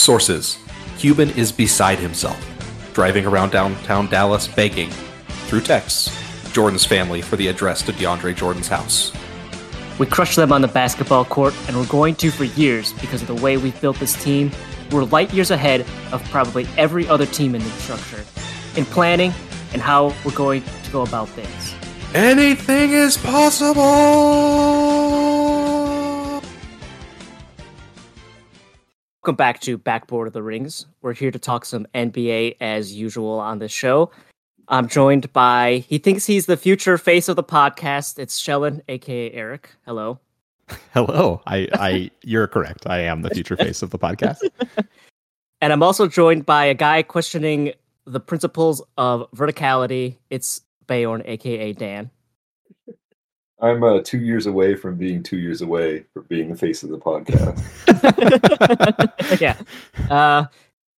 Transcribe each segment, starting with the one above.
Sources Cuban is beside himself, driving around downtown Dallas begging, through texts, Jordan's family for the address to DeAndre Jordan's house. We crushed them on the basketball court, and we're going to for years because of the way we've built this team. We're light years ahead of probably every other team in the structure in planning and how we're going to go about things. Anything is possible! Welcome back to Backboard of the Rings. We're here to talk some NBA as usual on this show. I'm joined by, he thinks he's the future face of the podcast. It's Shellin, aka Eric. Hello. Hello. I, I, you're correct. I am the future face of the podcast. and I'm also joined by a guy questioning the principles of verticality. It's Beorn, aka Dan. I'm uh, two years away from being two years away from being the face of the podcast. yeah. Uh,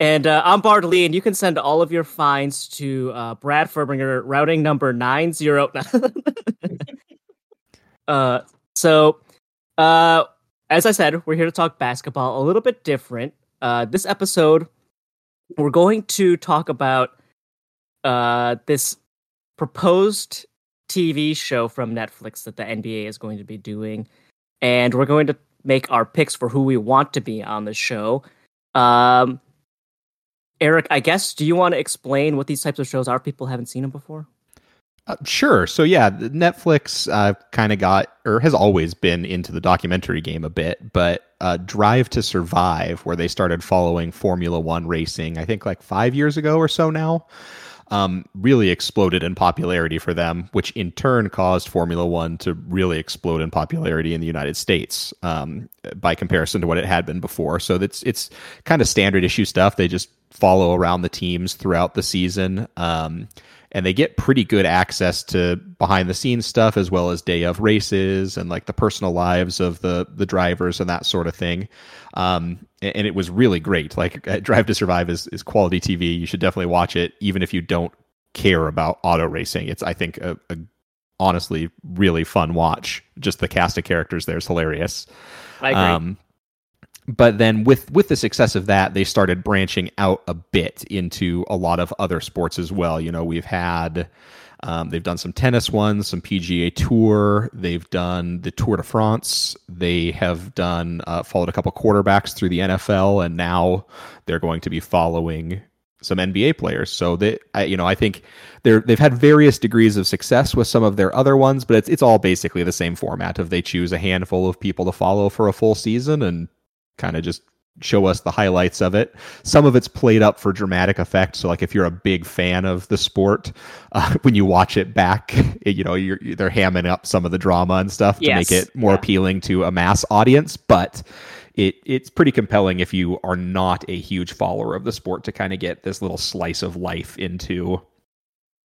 and uh, I'm Bard Lee, and you can send all of your fines to uh, Brad Furbringer, routing number nine zero. uh, so, uh, as I said, we're here to talk basketball. A little bit different. Uh, this episode, we're going to talk about uh, this proposed TV show from Netflix that the NBA is going to be doing, and we're going to make our picks for who we want to be on the show. Um, Eric, I guess, do you want to explain what these types of shows are? People haven't seen them before. Uh, sure. So yeah, Netflix uh, kind of got or has always been into the documentary game a bit, but uh, Drive to Survive, where they started following Formula One racing, I think like five years ago or so now um, really exploded in popularity for them, which in turn caused Formula One to really explode in popularity in the United States um, by comparison to what it had been before. So it's it's kind of standard issue stuff. They just follow around the teams throughout the season. Um, and they get pretty good access to behind the scenes stuff as well as day of races and like the personal lives of the the drivers and that sort of thing. Um, and it was really great. Like uh, Drive to Survive is is quality TV. You should definitely watch it, even if you don't care about auto racing. It's I think a, a honestly really fun watch. Just the cast of characters there is hilarious. I agree. Um, but then with with the success of that they started branching out a bit into a lot of other sports as well. You know we've had um, they've done some tennis ones some pga tour. They've done the tour de france. They have done uh, followed a couple quarterbacks through the nfl and now they're going to be following some NBA players. So they, I, you know, I think they're they've had various degrees of success with some of their other ones, but it's it's all basically the same format of they choose a handful of people to follow for a full season and kind of just show us the highlights of it. Some of it's played up for dramatic effect. So, like if you're a big fan of the sport, uh, when you watch it back, it, you know you're, they're hamming up some of the drama and stuff to yes. make it more yeah. appealing to a mass audience. But it it's pretty compelling if you are not a huge follower of the sport to kind of get this little slice of life into,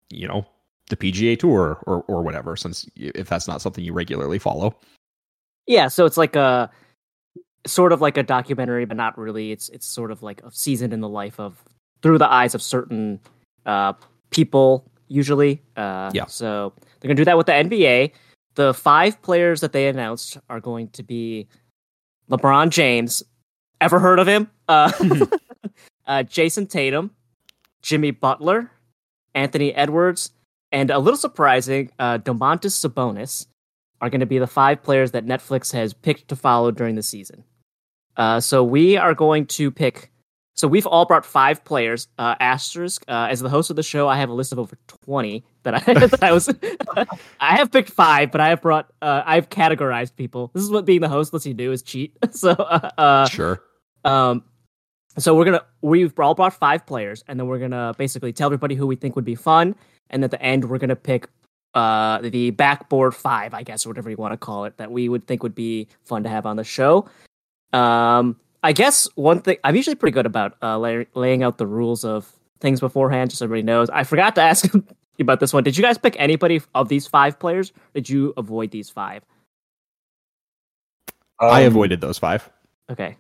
you know, the PGA Tour or or whatever. Since if that's not something you regularly follow. Yeah, so it's like a sort of like a documentary, but not really. It's it's sort of like a season in the life of through the eyes of certain uh, people, usually. Uh, yeah. So they're gonna do that with the NBA. The five players that they announced are going to be LeBron James. Ever heard of him? Uh, uh, Jayson Tatum, Jimmy Butler, Anthony Edwards, and a little surprising, uh, Domantas Sabonis are going to be the five players that Netflix has picked to follow during the season. Uh, so we are going to pick. So we've all brought five players. Uh, asterisk. Uh, as the host of the show, I have a list of over twenty that I that I was. I have picked five, but I have brought. Uh, I've categorized people. This is what being the host lets you do is cheat. so uh, uh, sure. Um, so we're gonna we've all brought five players, and then we're gonna basically tell everybody who we think would be fun, and at the end we're gonna pick uh the backboard five, I guess, or whatever you want to call it, that we would think would be fun to have on the show. Um, I guess one thing I'm usually pretty good about uh, lay, laying out the rules of things beforehand, just so everybody knows. I forgot to ask about this one. Did you guys pick anybody of these five players? did you avoid these five? Um, I avoided those five. Okay.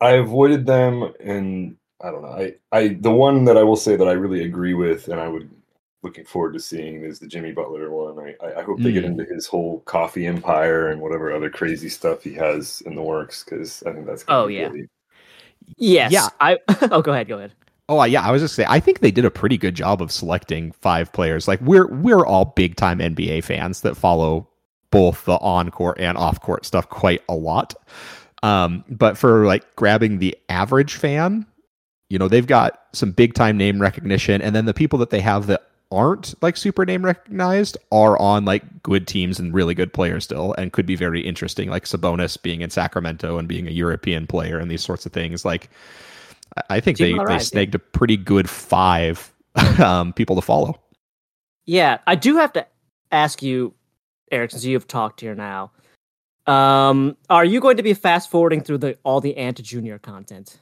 I avoided them, and I don't know. I, I the one that I will say that I really agree with, and I would looking forward to seeing is the Jimmy Butler one. I, I hope they get hmm. into his whole coffee empire and whatever other crazy stuff he has in the works because I think that's oh yeah. Really... Yes. Yeah. I. oh, go ahead, Go ahead. Oh yeah, I was just saying. I think they did a pretty good job of selecting five players. Like we're we're all big time NBA fans that follow both the on court and off court stuff quite a lot. Um, but for like grabbing the average fan, you know, they've got some big time name recognition, and then the people that they have that aren't like super name recognized are on like good teams and really good players still, and could be very interesting. Like Sabonis being in Sacramento and being a European player and these sorts of things. Like I think they, they snagged a pretty good five um, people to follow. Yeah, I do have to ask you, Eric, since you have talked here now. Um, are you going to be fast forwarding through the all the Ant Junior content?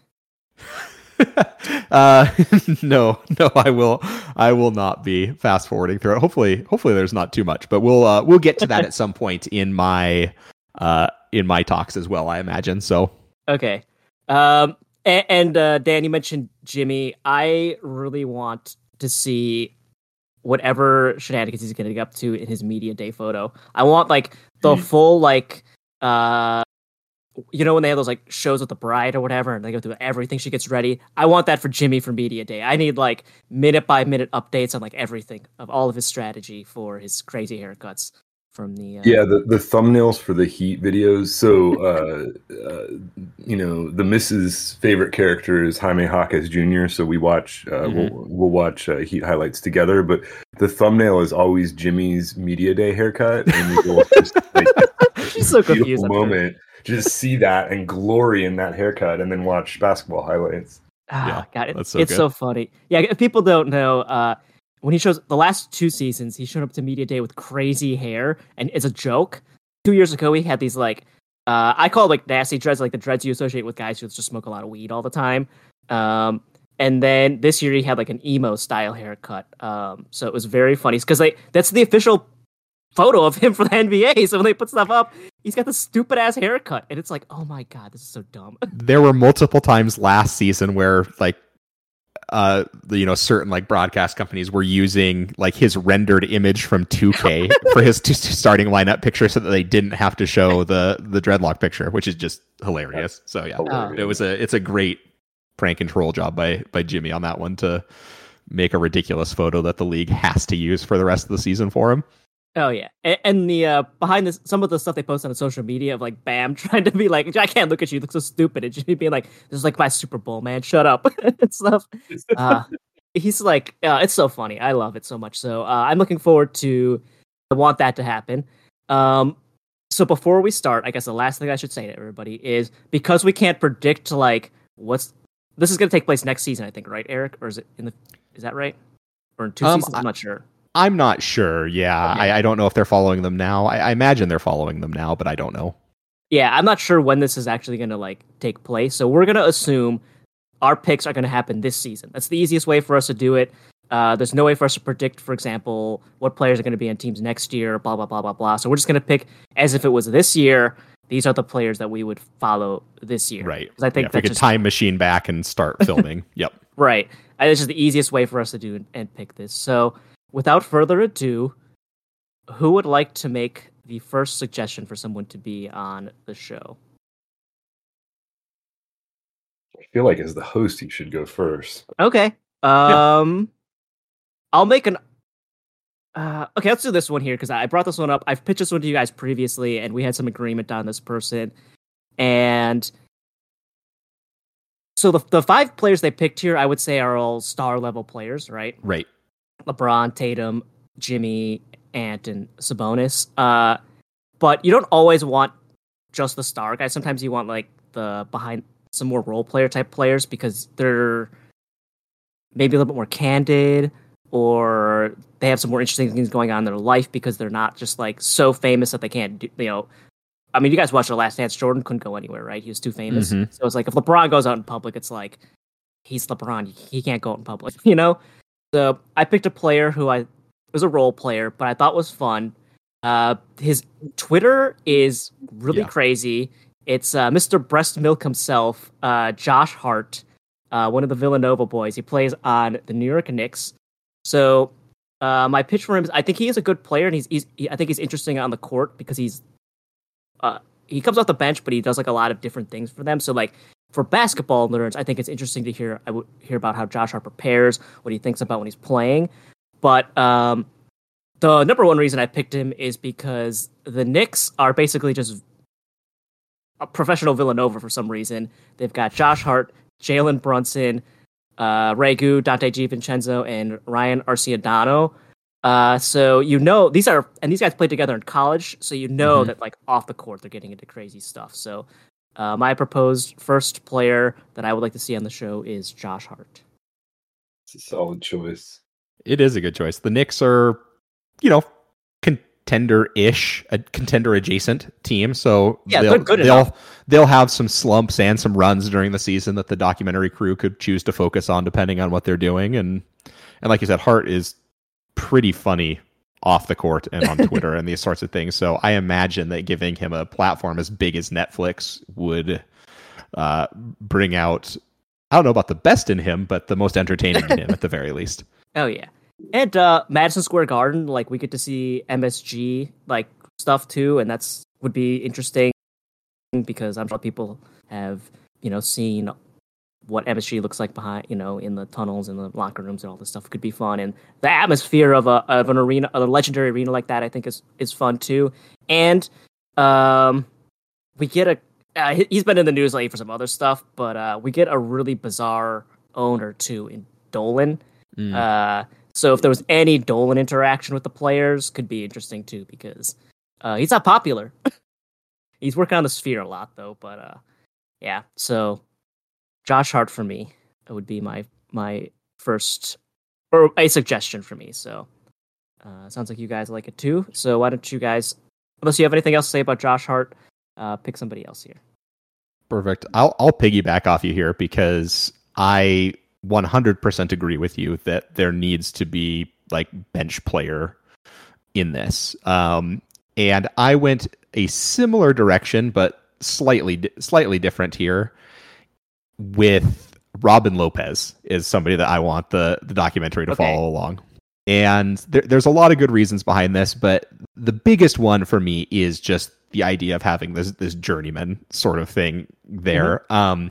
uh, no, no, I will. I will not be fast forwarding through it. Hopefully, hopefully there's not too much, but we'll uh, we'll get to that at some point in my uh, in my talks as well. I imagine so. Okay. Um, and, and uh, Dan, you mentioned Jimmy. I really want to see whatever shenanigans he's getting up to in his media day photo. I want like the full like uh you know when they have those like shows with the bride or whatever and they go through everything she gets ready i want that for jimmy for media day i need like minute by minute updates on like everything of all of his strategy for his crazy haircuts from the uh, Yeah, the, the thumbnails for the Heat videos. So, uh, uh, you know, the Mrs. favorite character is Jaime Jaquez Jr. So we watch, uh, we'll, we'll watch uh, Heat highlights together. But the thumbnail is always Jimmy's media day haircut, and we will just like, she's so confused moment. Just see that and glory in that haircut, and then watch basketball highlights. Ah, Yeah, God, it, so it's good. so funny. Yeah, if people don't know, uh, when he shows the last two seasons, he showed up to media day with crazy hair, and it's a joke. Two years ago, he had these like uh, I call it like nasty dreads, like the dreads you associate with guys who just smoke a lot of weed all the time. Um, and then this year he had like an emo style haircut. Um, so it was very funny because like that's the official photo of him for the NBA. So when they put stuff up, he's got this stupid ass haircut, and it's like, oh my god, this is so dumb. There were multiple times last season where like uh you know certain like broadcast companies were using like his rendered image from 2K for his t- starting lineup picture so that they didn't have to show the the dreadlock picture which is just hilarious. So yeah. Hilarious. It was a it's a great prank and troll job by by Jimmy on that one to make a ridiculous photo that the league has to use for the rest of the season for him. Oh yeah, and, and the uh, behind this, some of the stuff they post on social media of like Bam trying to be like, I can't look at you, you look so stupid, and Jimmy being like, "This is like my Super Bowl, man, shut up," and stuff. Uh, he's like, uh, it's so funny. I love it so much. So uh, I'm looking forward to. I want that to happen. Um, so before we start, I guess the last thing I should say to everybody is because we can't predict like what's this is going to take place next season. I think, right, Eric, or is it in the? Is that right? Or in two Um, seasons? I'm not sure. I'm not sure. Yeah, Okay. I, I don't know if they're following them now. I, I imagine they're following them now, but I don't know. Yeah, I'm not sure when this is actually going to like take place. So we're going to assume our picks are going to happen this season. That's the easiest way for us to do it. Uh, there's no way for us to predict, for example, what players are going to be on teams next year, blah blah blah blah blah. So we're just going to pick as if it was this year. These are the players that we would follow this year. Right. 'Cause I think yeah, that's could just time machine back and start filming. yep. right. Uh, This is the easiest way for us to do and pick this. So without further ado, who would like to make the first suggestion for someone to be on the show? I feel like as the host, you should go first. Okay. Um, I'll make an. Uh, okay, let's do this one here because I brought this one up. I've pitched this one to you guys previously, and we had some agreement on this person. And so the the five players they picked here, I would say, are all star level players, right? Right. LeBron, Tatum, Jimmy, Ant, and Sabonis. Uh, but you don't always want just the star guys. Sometimes you want like the behind some more role player type players because they're maybe a little bit more candid or they have some more interesting things going on in their life because they're not just like so famous that they can't do you know I mean you guys watched the last dance Jordan couldn't go anywhere right he was too famous Mhm. so it's like if LeBron goes out in public it's like he's LeBron he can't go out in public you know so I picked a player who I was a role player but I thought was fun uh his Twitter is really Yeah. crazy it's uh, Mr. Breast Milk himself, uh, Josh Hart, uh, one of the Villanova boys. He plays on the New York Knicks. So uh, my pitch for him is I think he is a good player, and he's, he's he, I think he's interesting on the court because he's uh, he comes off the bench, but he does like a lot of different things for them. So like for basketball nerds, I think it's interesting to hear I would hear about how Josh Hart prepares, what he thinks about when he's playing. But um, the number one reason I picked him is because the Knicks are basically just a professional Villanova for some reason. They've got Josh Hart, Jalen Brunson, uh, Regu, Donte DiVincenzo, and Ryan Arcidiacono. Uh, so you know these are and these guys played together in college, so you know Mhm. that like off the court they're getting into crazy stuff. So uh, my proposed first player that I would like to see on the show is Josh Hart. It's a solid choice. It is a good choice. The Knicks are, you know, contender-ish, a contender-adjacent team. So Yeah, they'll, they're good they'll, enough. They'll have some slumps and some runs during the season that the documentary crew could choose to focus on depending on what they're doing. And and like you said, Hart is pretty funny off the court and on Twitter and these sorts of things. So I imagine that giving him a platform as big as Netflix would uh, bring out. I don't know about the best in him, but the most entertaining in him at the very least. Oh yeah, and uh, Madison Square Garden, like we get to see MSG like stuff too, and that's would be interesting because I'm sure people have you know seen what MSG looks like behind you know in the tunnels and the locker rooms and all this stuff could be fun, and the atmosphere of a of an arena, a legendary arena like that, I think is is fun too, and um, we get a. Uh, he- he's been in the news lately for some other stuff, but uh, we get a really bizarre owner too in Dolan. Mm. Uh, so if there was any Dolan interaction with the players, could be interesting too because uh, he's not popular. he's working on the sphere a lot though, but uh, yeah. So Josh Hart for me would be my my first or a suggestion for me. So uh, sounds like you guys like it too. So why don't you guys, unless you have anything else to say about Josh Hart, uh, pick somebody else here. Perfect. I'll I'll piggyback off you here because I 100% agree with you that there needs to be like bench player in this. Um, and I went a similar direction, but slightly slightly different here. With Robin Lopez is somebody that I want the the documentary to Okay. follow along. And there, there's a lot of good reasons behind this, but the biggest one for me is just the idea of having this this journeyman sort of thing there. Um,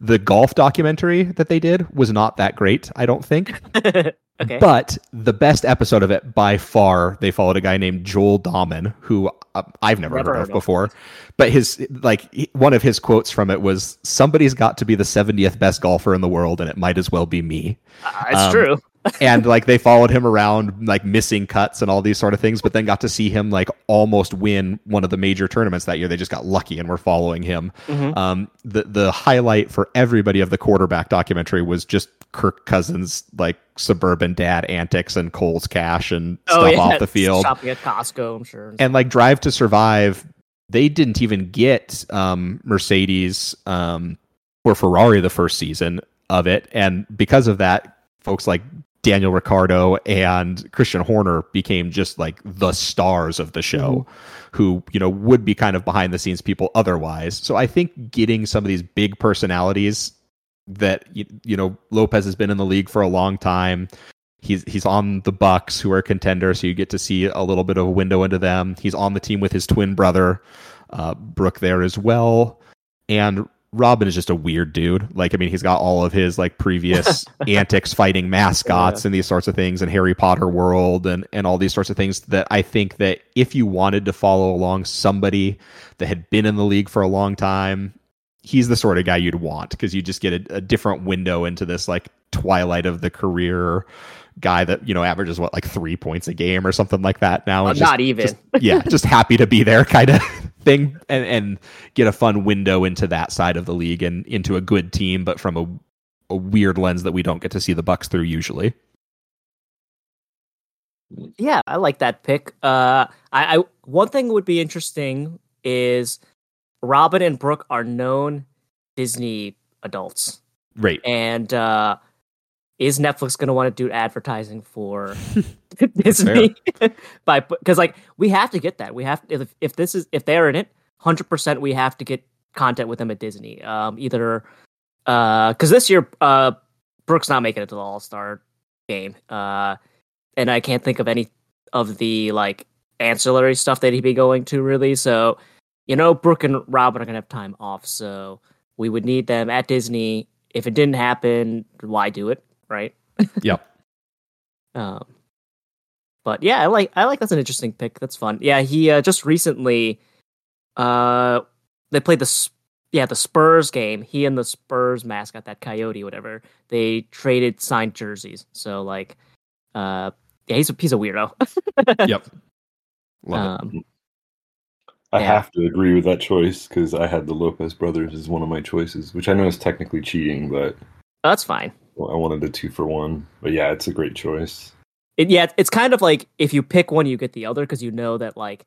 the golf documentary that they did was not that great, I don't think. okay. But the best episode of it by far, they followed a guy named Joel Dahmen, who uh, I've never, Never heard, heard of of. before. But his like he- one of his quotes from it was, "Somebody's got to be the 70th best golfer in the world, and it might as well be me." Uh, it's um, true. And like they followed him around like missing cuts and all these sort of things but then got to see him like almost win one of the major tournaments that year they just got lucky and were following him Mhm. um the the highlight for everybody of the quarterback documentary was just kirk cousins like suburban dad antics and Kohl's cash and stuff off the field Shopping at Costco, I'm sure. and like drive to survive they didn't even get um mercedes um or ferrari the first season of it and because of that folks like daniel ricciardo and christian horner became just like the stars of the show who you know would be kind of behind the scenes people otherwise. So i think getting some of these big personalities that you, you know lopez has been in the league for a long time he's he's on the bucks who are contenders so you get to see a little bit of a window into them. He's on the team with his twin brother uh, brooke there as well. And robin is just a weird dude. Like i mean he's got all of his like previous antics fighting mascots and these sorts of things and harry potter world and and all these sorts of things that i think that if you wanted to follow along somebody that had been in the league for a long time he's the sort of guy you'd want because you just get a, a different window into this like twilight of the career guy that you know averages what like three points a game or something like that now and just- not even. just- yeah just happy to be there kind of thing and and get a fun window into that side of the league and into a good team but from a, a weird lens that we don't get to see the bucks through usually. Yeah, I like that pick. Uh, I, I one thing would be interesting is Robin and Brooke are known Disney adults, right. And uh, is Netflix going to want to do advertising for Disney? By because like we have to get that. We have if if this is if they're in it, hundred percent, we have to get content with them at Disney. Um, either because this year, uh, Brooke's not making it to the All Star game. Uh, and I can't think of any of the like ancillary stuff that he'd be going to really. So, you know, Brooke and Robin are gonna have time off. So we would need them at Disney. If it didn't happen, why do it, right? Yep. Um, but yeah, I like I like that's an interesting pick. That's fun. Yeah, he uh, just recently, uh, they played the S- yeah the Spurs game. He and the Spurs mascot, that coyote, whatever, they traded signed jerseys. So like, uh, yeah, he's a he's a weirdo. Yep. Love it. um, I Yeah. have to agree with that choice because I had the Lopez brothers as one of my choices, which I know is technically cheating, but that's fine. I wanted a two for one. But yeah, it's a great choice. It, yeah, it's kind of like if you pick one, you get the other because you know that like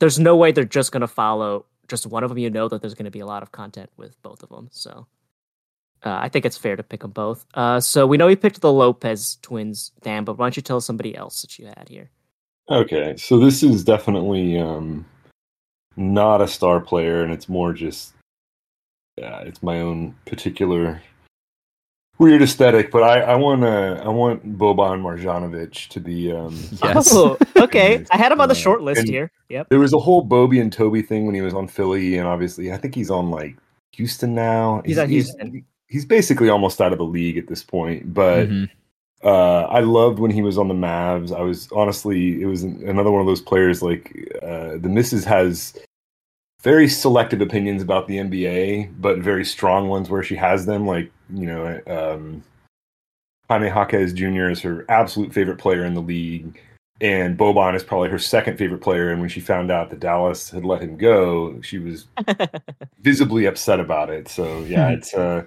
there's no way they're just gonna follow just one of them. You know that there's gonna be a lot of content with both of them. So uh, I think it's fair to pick them both. Uh, so we know you picked the Lopez twins, Dan, but why don't you tell somebody else that you had here? Okay, so this is definitely um, not a star player, and it's more just yeah, it's my own particular weird aesthetic. But I, I want to I want Boban Marjanovic to be. Um, Yes. Oh, okay. I had him on the Uh, short list and- here. Yep. there was a whole Bobby and Toby thing when he was on Philly, and obviously I think he's on like Houston now. He's on Houston. He's basically almost out of the league at this point, but. Mhm. Uh, I loved when he was on the Mavs. I was honestly, it was another one of those players like uh, the missus has very selective opinions about the NBA, but very strong ones where she has them. Like you know, um, Jaime Jaquez Jr. is her absolute favorite player in the league, and Boban is probably her second favorite player. And when she found out that Dallas had let him go, she was visibly upset about it. So yeah, it's uh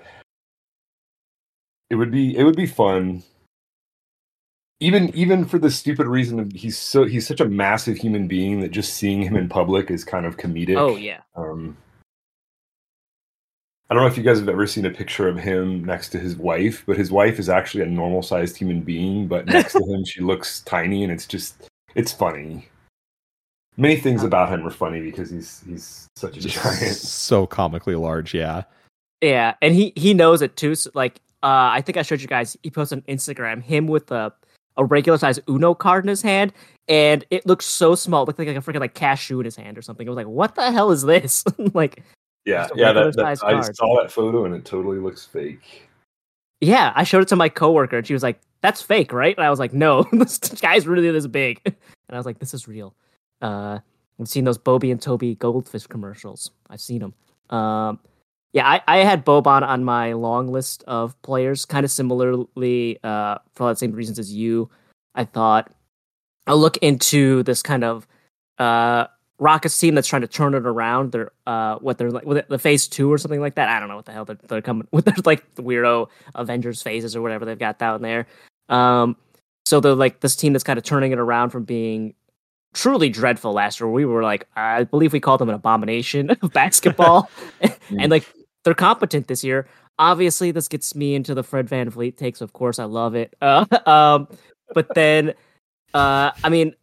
it would be it would be fun. Even even for the stupid reason of he's so he's such a massive human being that just seeing him in public is kind of comedic. oh yeah. Um I don't know if you guys have ever seen a picture of him next to his wife, but his wife is actually a normal sized human being, but next to him she looks tiny and it's just it's funny. Many things about him are funny because he's he's such a Just giant. so comically large. Yeah. Yeah, and he he knows it too. So, like, uh, I think I showed you guys. He posted on Instagram him with a a regular size Uno card in his hand, and it looked so small. It looked like, like a freaking like cashew in his hand or something. I was like, what the hell is this? like, Yeah, yeah. That, that, I saw that photo and it totally looks fake. yeah, I showed it to my coworker, and she was like, "That's fake, right?" And I was like, "No, this guy's really this big." And I was like, "This is real." Uh, I've seen those Bobby and Toby goldfish commercials. I've seen them. Um, yeah, I, I had Boban on my long list of players, kind of similarly uh, for all the same reasons as you. I thought I'll look into this kind of uh, Rockets team that's trying to turn it around. They're uh, what they're like, with the phase two or something like that. I don't know what the hell they're, they're coming with. Their like the weirdo Avengers phases or whatever they've got down there. Um, so they're like this team that's kind of turning it around from being truly dreadful last year. We were like, I believe we called them an abomination of basketball, and like they're competent this year. Obviously, this gets me into the Fred VanVleet takes. Of course, I love it. Uh, um, but then, uh, I mean,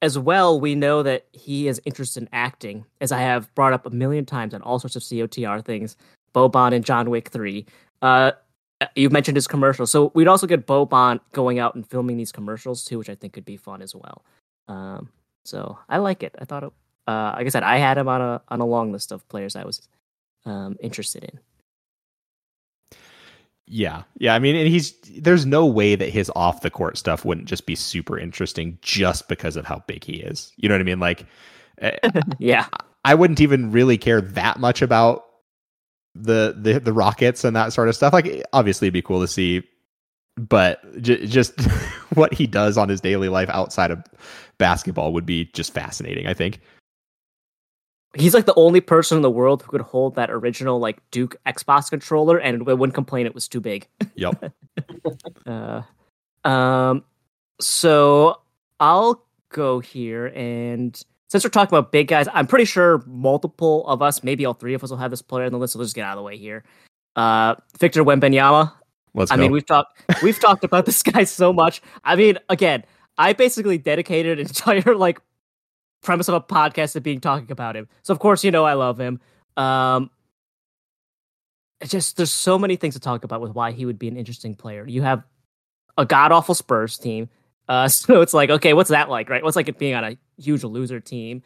as well, we know that he is interested in acting, as I have brought up a million times on all sorts of COTR things. Boban and John Wick Three. Uh, you mentioned his commercials, so we'd also get Boban going out and filming these commercials too, which I think could be fun as well. Um, so I like it. I thought, it, uh, like I said, I had him on a on a long list of players I was um, interested in. Yeah. Yeah. I mean, and he's there's no way that his off the court stuff wouldn't just be super interesting just because of how big he is. You know what I mean? Like, eh, Yeah, I wouldn't even really care that much about the the the rockets and that sort of stuff. Like, obviously, it'd be cool to see, but j- just what he does on his daily life outside of basketball would be just fascinating. I think. He's like the only person in the world who could hold that original like Duke Xbox controller and wouldn't complain it was too big. Yep. Uh, um, so I'll go here, and since we're talking about big guys, I'm pretty sure multiple of us, maybe all three of us, will have this player on the list. So let's just get out of the way here. Uh, Victor Wembanyama. Let's I go. mean, we've talked we've talked about this guy so much. I mean, again, I basically dedicated an entire like premise of a podcast to being talking about him. So of course, you know I love him. Um, it's just there's so many things to talk about with why he would be an interesting player. You have a god awful Spurs team. Uh, so it's like, okay, what's that like, right? What's like it being on a huge loser team?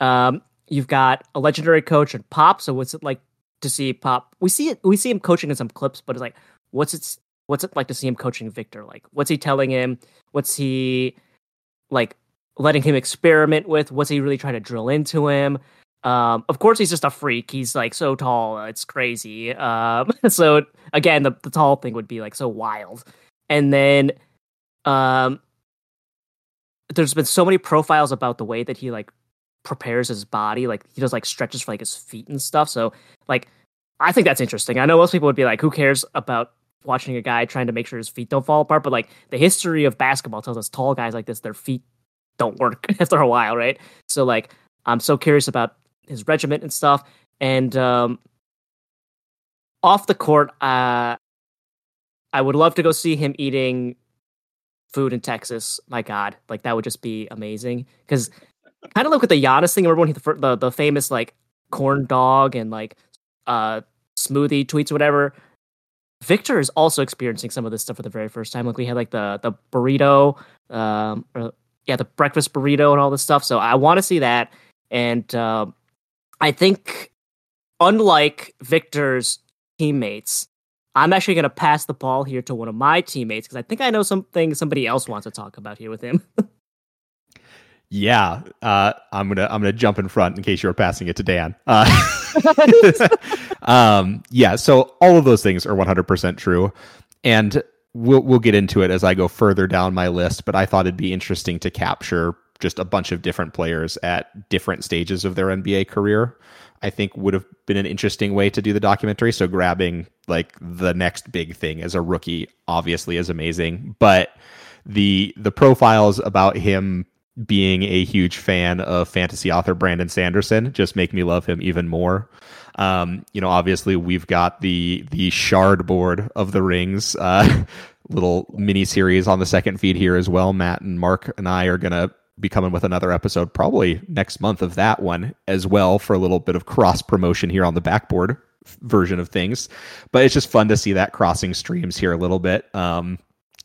Um, you've got a legendary coach and Pop. So what's it like to see Pop. We see it. We see him coaching in some clips, but it's like, what's it? What's it like to see him coaching Victor? Like, what's he telling him? What's he like letting him experiment with? What's he really trying to drill into him? Um, of course, he's just a freak. He's like so tall, it's crazy. Um, so again, the, the tall thing would be like so wild. And then, um, there's been so many profiles about the way that he like prepares his body. Like he does like stretches for like his feet and stuff. So like, I think that's interesting. I know most people would be like, who cares about watching a guy trying to make sure his feet don't fall apart? But like the history of basketball tells us tall guys like this, their feet don't work after a while, right? So like, I'm so curious about his regiment and stuff. And um, off the court, uh, I would love to go see him eating food in Texas. My God, like that would just be amazing. Because kind of look at the Giannis thing. Remember when he the, the the famous like corn dog and like uh smoothie tweets or whatever. Victor is also experiencing some of this stuff for the very first time. Like we had like the the burrito, um, or, yeah, the breakfast burrito and all this stuff. So I want to see that. And uh, I think, unlike Victor's teammates, I'm actually going to pass the ball here to one of my teammates because I think I know something somebody else wants to talk about here with him. yeah, uh, I'm gonna I'm gonna jump in front in case you were passing it to Dan. Uh, um, yeah, so all of those things are 100% true, and we'll we'll get into it as I go further down my list. But I thought it'd be interesting to capture just a bunch of different players at different stages of their NBA career, I think would have been an interesting way to do the documentary. So grabbing like the next big thing as a rookie obviously is amazing, but the the profiles about him being a huge fan of fantasy author Brandon Sanderson just make me love him even more. Um, you know, obviously we've got the the shard board of the rings uh, little mini series on the second feed here as well. Matt and Mark and I are gonna be coming with another episode probably next month of that one as well for a little bit of cross promotion here on the backboard version of things. But it's just fun to see that crossing streams here a little bit. Um,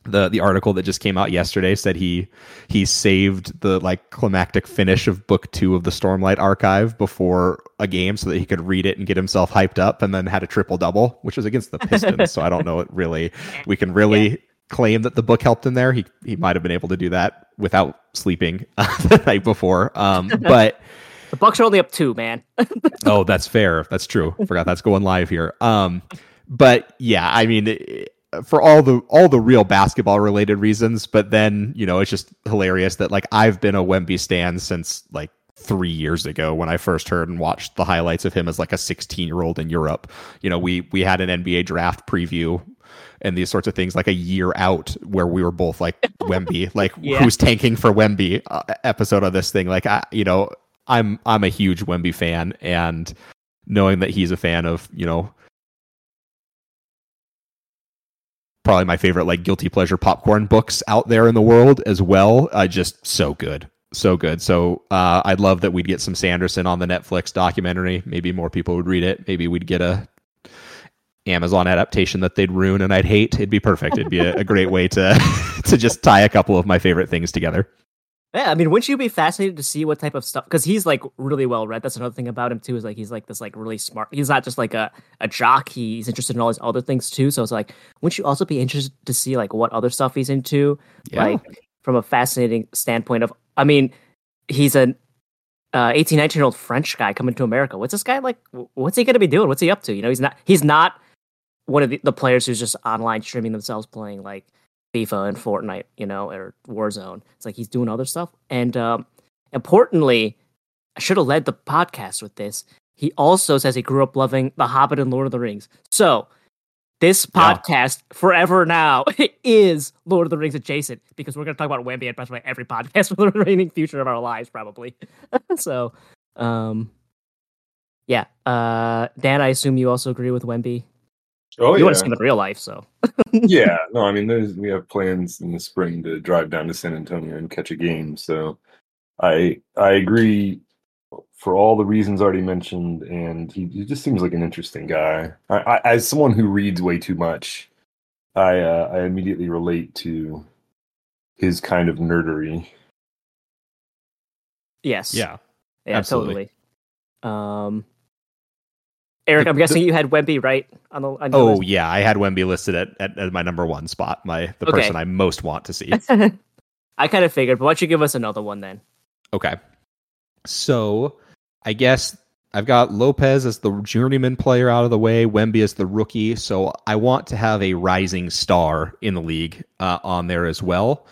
the the article that just came out yesterday said he he saved the like climactic finish of book two of the Stormlight archive before a game so that he could read it and get himself hyped up, and then had a triple double, which was against the Pistons. so I don't know it really we can really yeah claim that the book helped him there. He he might have been able to do that without sleeping the night before. Um, but the Bucks are only up two, man. oh, that's fair. That's true. Forgot that's going live here. Um, but yeah, I mean, for all the all the real basketball related reasons, but then you know it's just hilarious that like I've been a Wemby stan since like three years ago when I first heard and watched the highlights of him as like a 16 year old in Europe. You know, we we had an NBA draft preview and these sorts of things like a year out where we were both like Wemby, like yeah. who's tanking for Wemby uh, episode of this thing. Like I, you know, I'm I'm a huge Wemby fan, and knowing that he's a fan of you know probably my favorite like guilty pleasure popcorn books out there in the world as well. Uh, just so good, so good. So uh, I'd love that we'd get some Sanderson on the Netflix documentary. Maybe more people would read it. Maybe we'd get a Amazon adaptation that they'd ruin and I'd hate. It'd be perfect. It'd be a, a great way to to just tie a couple of my favorite things together. Yeah, I mean, wouldn't you be fascinated to see what type of stuff? Because he's like really well read. That's another thing about him too. Is like he's like this like really smart. He's not just like a, a jock. He's interested in all these other things too. So it's like, wouldn't you also be interested to see like what other stuff he's into? Yeah. Like from a fascinating standpoint of, I mean, he's an uh, 18, 19 year old French guy coming to America. What's this guy like? What's he going to be doing? What's he up to? You know, he's not. He's not one of the, the players who's just online streaming themselves playing like FIFA and Fortnite, you know, or Warzone. It's like he's doing other stuff. And um, importantly, I should have led the podcast with this. He also says he grew up loving The Hobbit and Lord of the Rings. So this podcast yeah. forever now is Lord of the Rings adjacent because we're going to talk about Wemby and probably every podcast for the remaining future of our lives, probably. so, um, yeah. Uh, Dan, I assume you also agree with Wemby Oh, you yeah. want to see him in real life, so. yeah, no, I mean, there's we have plans in the spring to drive down to San Antonio and catch a game. So, I I agree for all the reasons already mentioned, and he, he just seems like an interesting guy. I, I, as someone who reads way too much, I uh, I immediately relate to his kind of nerdery. Yes. Yeah. Yeah. Absolutely. Totally. Um, Eric, I'm guessing you had Wemby right on the. On Oh list? yeah, I had Wemby listed at, at, at my number one spot. My the Okay. person I most want to see. I kind of figured, but why don't you give us another one then? Okay. So I guess I've got Lopez as the journeyman player out of the way, Wemby as the rookie. So I want to have a rising star in the league uh, on there as well.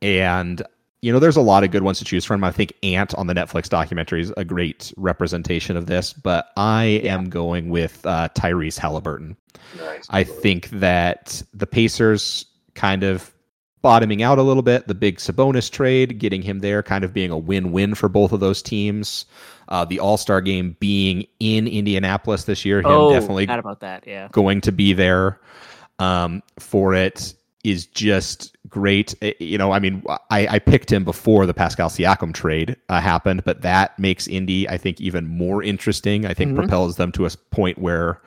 And you know, there's a lot of good ones to choose from. I think Ant on the Netflix documentary is a great representation of this, but I am going with uh, Tyrese Halliburton. Nice. I think that the Pacers kind of bottoming out a little bit, the big Sabonis trade, getting him there, kind of being a win win for both of those teams. Uh, the All Star game being in Indianapolis this year, him oh, definitely forgot about that. Yeah. going to be there um, for it is just great. Eh, You know, I mean, I, I picked him before the Pascal Siakam trade uh, happened, but that makes Indy, I think, even more interesting. I think Mhm. propels them to a point where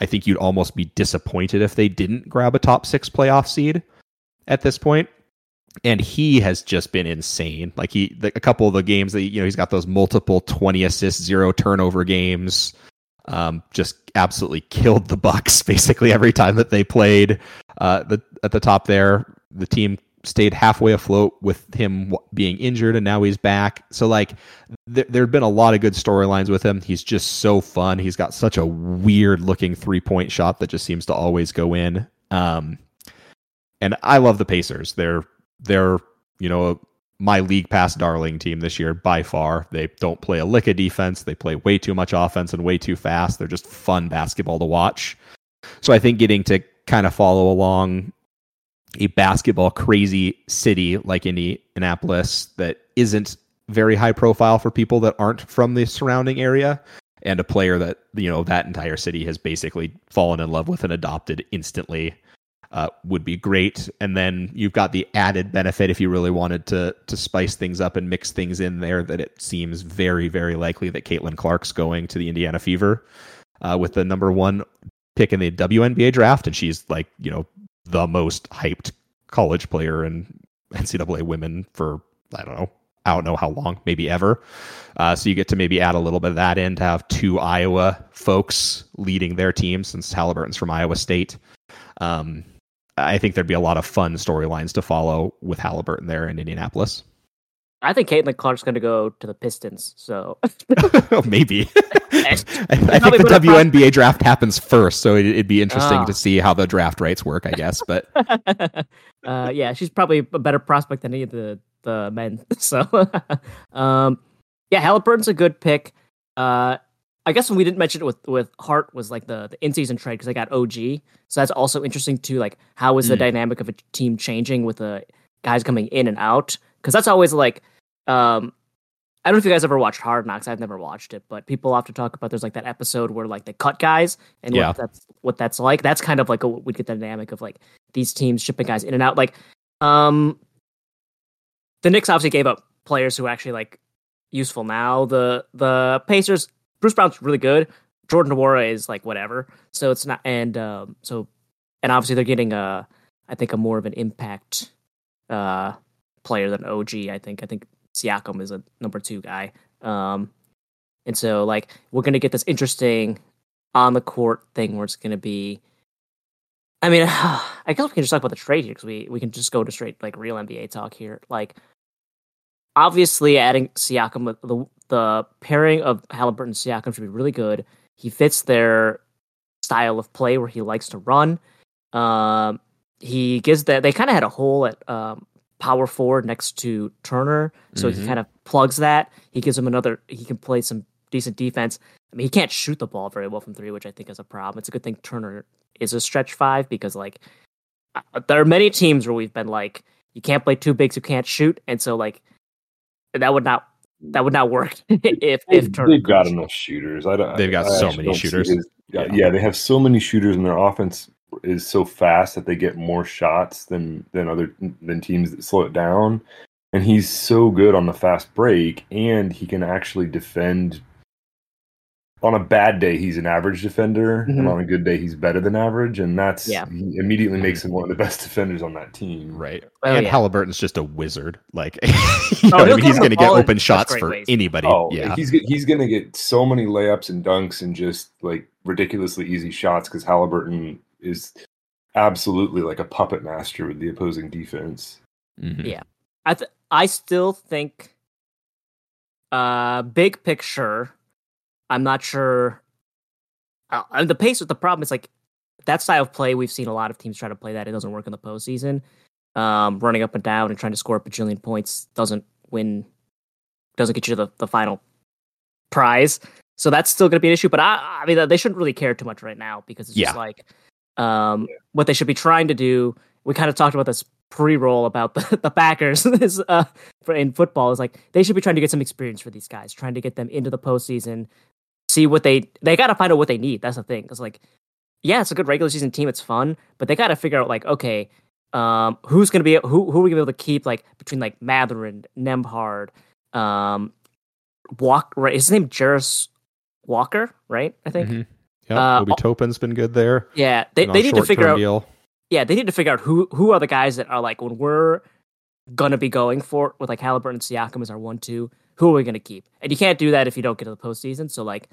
I think you'd almost be disappointed if they didn't grab a top six playoff seed at this point. And he has just been insane. Like he, the, a couple of the games that you know, he's got those multiple twenty assists, zero turnover games um, just absolutely killed the Bucks basically every time that they played. Uh, the at the top there, the team stayed halfway afloat with him being injured, and now he's back. So like, th- there have been a lot of good storylines with him. He's just so fun. He's got such a weird looking three point shot that just seems to always go in. Um, and I love the Pacers. They're they're you know my league pass darling team this year by far. They don't play a lick of defense. They play way too much offense and way too fast. They're just fun basketball to watch. So I think getting to kind of follow along a basketball crazy city like Indianapolis that isn't very high profile for people that aren't from the surrounding area and a player that you know that entire city has basically fallen in love with and adopted instantly uh, would be great. And then you've got the added benefit if you really wanted to to spice things up and mix things in there that it seems very very likely that Caitlin Clark's going to the Indiana Fever uh, with the number one pick in the WNBA draft, and she's like you know the most hyped college player in NCAA women for I don't know I don't know how long maybe ever. Uh, so you get to maybe add a little bit of that in to have two Iowa folks leading their team since Halliburton's from Iowa State. Um, I think there'd be a lot of fun storylines to follow with Halliburton there in Indianapolis. I think Caitlin Clark's going to go to the Pistons. So Maybe. I, I think the WNBA draft happens first, so it, it'd be interesting Ah. to see how the draft rights work, I guess. But uh, yeah, she's probably a better prospect than any of the the men. So, um, yeah, Halliburton's a good pick. Uh, I guess when we didn't mention it with with Hart was like the the in season trade because they got OG. So that's also interesting too. Like, how is the Mm. dynamic of a team changing with the guys coming in and out? Because that's always like, um, I don't know if you guys ever watched Hard Knocks. I've never watched it, but people often talk about there's like that episode where like they cut guys and Yeah. what that's what that's like. That's kind of like a, we get the dynamic of like these teams shipping guys in and out. Like, um, the Knicks obviously gave up players who are actually like useful now. The the Pacers, Bruce Brown's really good. Jordan Nwora is like whatever. So it's not, and um, so, and obviously they're getting a, I think a more of an impact, uh, player than OG. I think. I think Siakam is a number two guy. Um, and so like we're gonna get this interesting on the court thing where it's gonna be. I mean, I guess we can just talk about the trade here because we we can just go to straight like real NBA talk here. Like, obviously, adding Siakam, the the pairing of Halliburton and Siakam should be really good. He fits their style of play where he likes to run. Um, he gives that they kind of had a hole at um, power forward next to Turner, so he Mhm. kind of plugs that. He gives him another. He can play some decent defense. I mean, he can't shoot the ball very well from three, which I think is a problem. It's a good thing Turner is a stretch five because like there are many teams where we've been like you can't play two bigs who can't shoot, and so like that would not that would not work if if Turner they've got shoot. enough shooters. I don't. They've got I so many shooters. yeah, Yeah. yeah, they have so many shooters, and their offense is so fast that they get more shots than than other than teams that slow it down. And he's so good on the fast break, and he can actually defend on a bad day he's an average defender, Mhm. and on a good day he's better than average, and that's Yeah. he immediately makes him one of the best defenders on that team. Right. Oh, and yeah. Halliburton's just a wizard. Like, you Oh, know what I mean? he's going to get open shots for ways. anybody. Oh, yeah. he's he's gonna get so many layups and dunks and just like ridiculously easy shots because Halliburton is absolutely like a puppet master with the opposing defense. Mhm. Yeah. I th- I still think uh big picture I'm not sure uh, and the pace with the problem is like that style of play we've seen a lot of teams try to play that it doesn't work in the postseason. Um running up and down and trying to score a bajillion points doesn't win doesn't get you the, the final prize. So that's still going to be an issue, but I I mean they shouldn't really care too much right now because it's just like um what they should be trying to do we kind of talked about this pre-roll about the, the Packers is uh for in football is like they should be trying to get some experience for these guys, trying to get them into the postseason, see what they they got to find out what they need. That's the thing. Because like, yeah, it's a good regular season team, it's fun, but they got to figure out like, okay, um, who's gonna be who who are we gonna be able to keep like between like Mathurin, Nembhard, um, Walk right? Is his name Jarace Walker? Right? I think. Yep. Uh, Obi Toppin's been good there. Yeah, they, they need to figure out Deal. yeah, they need to figure out who who are the guys that are like when we're gonna be going for with like Halliburton and Siakam as our one two. Who are we gonna keep? And you can't do that if you don't get to the postseason. So like,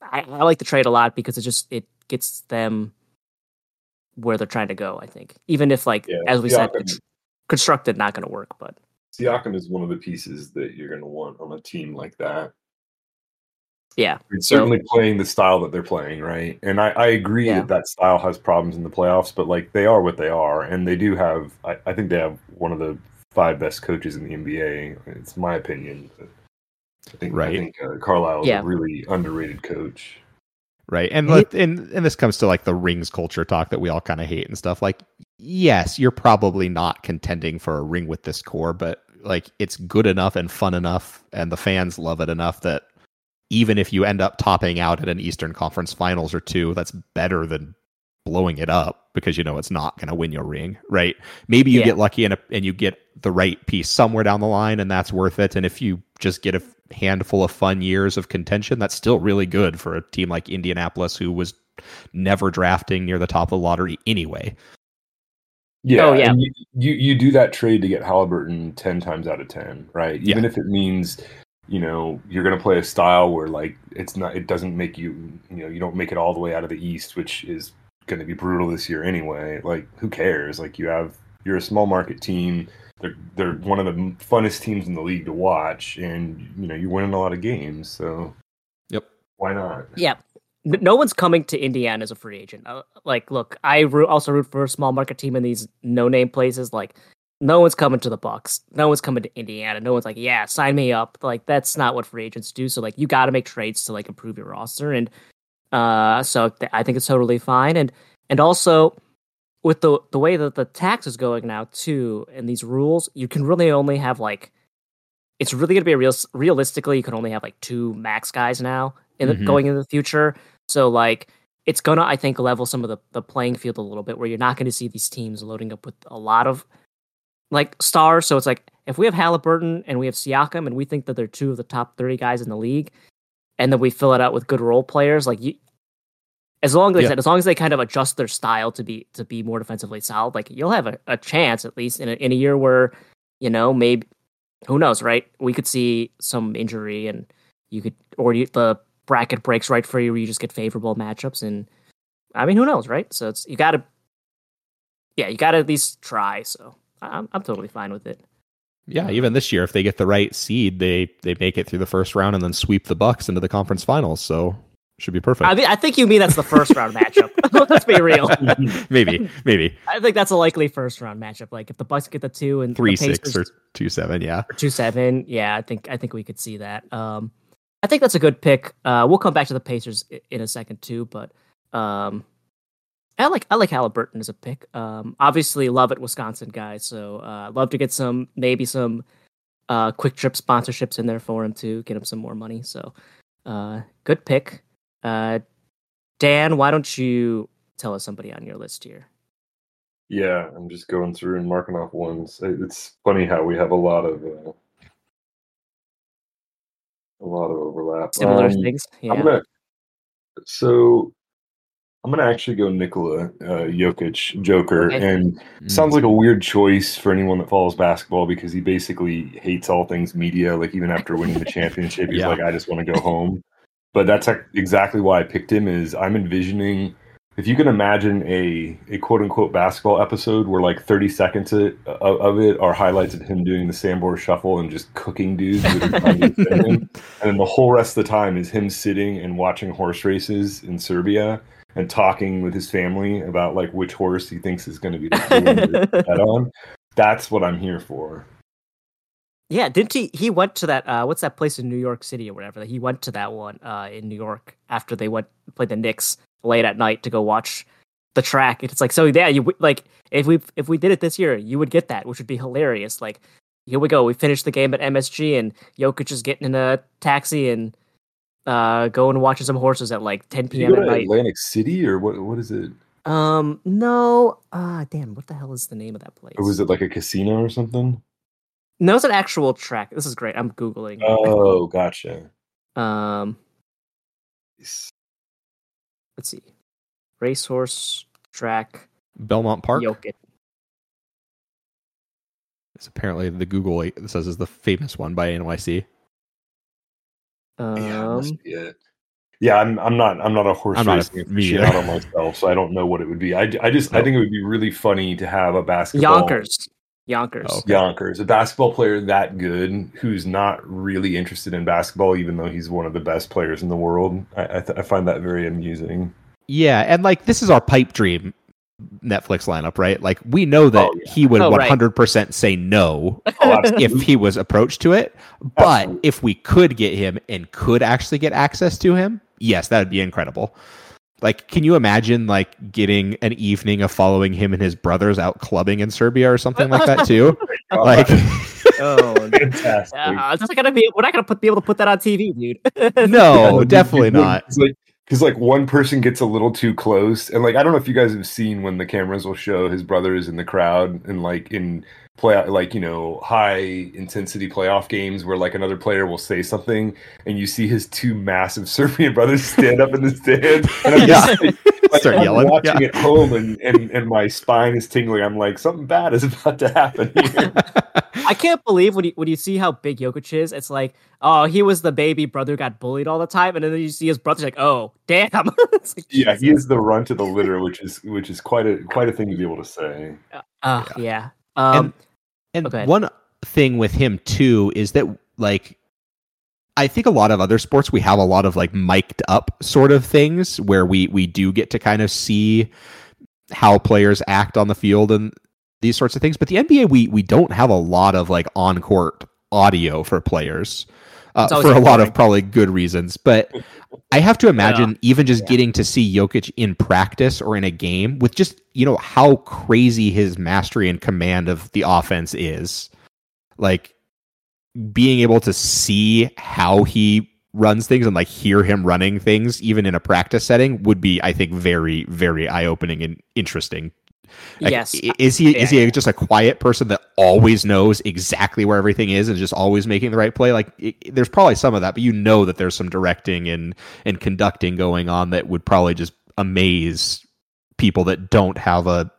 I, I like the trade a lot because it just it gets them where they're trying to go. I think even if like Yeah, as we said, Siakam- it's constructed not gonna work, but Siakam is one of the pieces that you're gonna want on a team like that. Yeah, It's So- certainly playing the style that they're playing, right? And I, I agree Yeah. that that style has problems in the playoffs, but like they are what they are, and they do have. I, I think they have one of the five best coaches in the NBA. It's my opinion. I think right. I think uh, Carlisle is Yeah. a really underrated coach. Right. And let, and and this comes to like the rings culture talk that we all kind of hate and stuff. Like, yes, you're probably not contending for a ring with this core, but like it's good enough and fun enough, and the fans love it enough that even if you end up topping out at an Eastern Conference Finals or two, that's better than blowing it up because you know it's not going to win your ring, right? Maybe you Yeah. get lucky and and you get the right piece somewhere down the line, and that's worth it. And if you just get a handful of fun years of contention, that's still really good for a team like Indianapolis, who was never drafting near the top of the lottery anyway. Yeah, Oh, yeah. and you, you you do that trade to get Halliburton ten times out of ten, right? Yeah. Even if it means, you know, you're going to play a style where like it's not, it doesn't make you, you know, you don't make it all the way out of the East, which is going to be brutal this year anyway. Like, who cares? Like, you have you're a small market team. They're they're one of the funnest teams in the league to watch, and you know you're winning a lot of games. So Yep. why not? yeah. N- No one's coming to Indiana as a free agent. Uh, like, look, I root, also root for a small market team in these no-name places. Like, no one's coming to the Bucks. No one's coming to Indiana. No one's like, yeah, sign me up. Like, that's not what free agents do. So, like, you got to make trades to like improve your roster, and uh, so th- I think it's totally fine. And and also with the the way that the tax is going now too, and these rules, you can really only have like. It's really going to be a real. Realistically, you can only have like two max guys now in the, Mhm. going into the future. So like it's gonna I think level some of the, the playing field a little bit where you're not gonna see these teams loading up with a lot of like stars. So it's like if we have Halliburton and we have Siakam and we think that they're two of the top thirty guys in the league, and then we fill it out with good role players, like you as long as they Yeah. said, as long as they kind of adjust their style to be to be more defensively solid, like you'll have a, a chance at least in a, in a year where, you know, maybe who knows, right? We could see some injury and you could or you, the bracket breaks right for you where you just get favorable matchups and I mean who knows, right? So it's you got to yeah, you got to at least try. So I'm I'm totally fine with it. Yeah, even this year, if they get the right seed, they they make it through the first round and then sweep the Bucks into the conference finals. So should be perfect. I mean, I think you mean that's the first round matchup. Let's be real. maybe, maybe I think that's a likely first round matchup. Like if the Bucks get the two and three the six or two seven. Yeah, or two seven, yeah, I think I think we could see that. Um, I think that's a good pick. Uh, we'll come back to the Pacers in a second too, but um, I like I like Halliburton as a pick. Um, obviously love it, Wisconsin guy. So uh, love to get some maybe some uh Kwik Trip sponsorships in there for him to get him some more money. So uh, good pick. Uh, Dan, why don't you tell us somebody on your list here? Yeah, I'm just going through and marking off ones. It's funny how we have a lot of uh, a lot of overlap. Similar Um, things. Yeah. Gonna So I'm gonna actually go Nikola uh, Jokic Joker, Okay. and Mm. sounds like a weird choice for anyone that follows basketball because he basically hates all things media. Like even after winning the championship, he's Yeah. like, I just want to go home. But that's exactly why I picked him. Is I'm envisioning if you can imagine a a quote unquote basketball episode where like 30 seconds of, of it are highlights of him doing the Sombor shuffle and just cooking dudes, that are trying to defend him. and then the whole rest of the time is him sitting and watching horse races in Serbia and talking with his family about like which horse he thinks is going to be the cool one to bet on. That's what I'm here for. Yeah, didn't he? He went to that. Uh, what's that place in New York City or whatever? He went to that one uh, in New York after they went played the Knicks late at night to go watch the track. It's like so. Yeah, you like if we if we did it this year, you would get that, which would be hilarious. Like here we go. We finished the game at MSG, and Jokic is getting in a taxi and uh, going and watching some horses at like 10 p.m. at night. Atlantic City or what? What is it? Um, no. Ah, damn. What the hell is the name of that place? Or was it like a casino or something? No, it's an actual track. This is great. I'm googling. Oh, gotcha. Um, let's see. Racehorse track Belmont Park Jokic. is apparently the Google it says is the famous one by NYC. Um, yeah, must be it. Yeah, I'm. I'm not. I'm not a horse I'm not a- racing me aficionado myself, so I don't know what it would be. I, I just. I think it would be really funny to have a basketball. Yonkers. Yonkers. Oh. Yonkers, a basketball player that good who's not really interested in basketball, even though he's one of the best players in the world. I I, th- I find that very amusing. Yeah, and like this is our pipe dream Netflix lineup, right? Like we know that Oh, yeah. he would Oh, 100% say no Oh, if he was approached to it. But Absolutely. if we could get him and could actually get access to him, yes, that would be incredible. Like, can you imagine like getting an evening of following him and his brothers out clubbing in Serbia or something like that too? like, Oh, fantastic. uh, it's not gonna be. We're not gonna put, be able to put that on TV, dude. no, definitely not. It's like because like one person gets a little too close, and like I don't know if you guys have seen when the cameras will show his brothers in the crowd and like in play like you know high intensity playoff games where like another player will say something and you see his two massive Serbian brothers stand up in the stands and I'm Yeah. just like, like, Start I'm yelling, watching yeah. at home and, and and my spine is tingling. I'm like something bad is about to happen here. I can't believe when you when you see how big Jokic is. It's like, oh, he was the baby brother, got bullied all the time, and then you see his brother's like, oh, damn. Like, yeah, he is the runt of the litter, which is which is quite a quite a thing to be able to say. Oh, yeah. Um, And Okay. one thing with him too is that like I think a lot of other sports we have a lot of like mic'd up sort of things where we we do get to kind of see how players act on the field and these sorts of things. But the NBA we we don't have a lot of like on court audio for players. Uh, for a lot of probably good reasons, but I have to imagine even just Yeah. getting to see Jokic in practice or in a game with just you know how crazy his mastery and command of the offense is, like being able to see how he runs things and like hear him running things even in a practice setting would be I think very very eye opening and interesting. Like, yes. is he is he yeah. just a quiet person that always knows exactly where everything is and just always making the right play? Like, i there's probably some of that, but you know that there's some directing and and conducting going on that would probably just amaze people that don't have a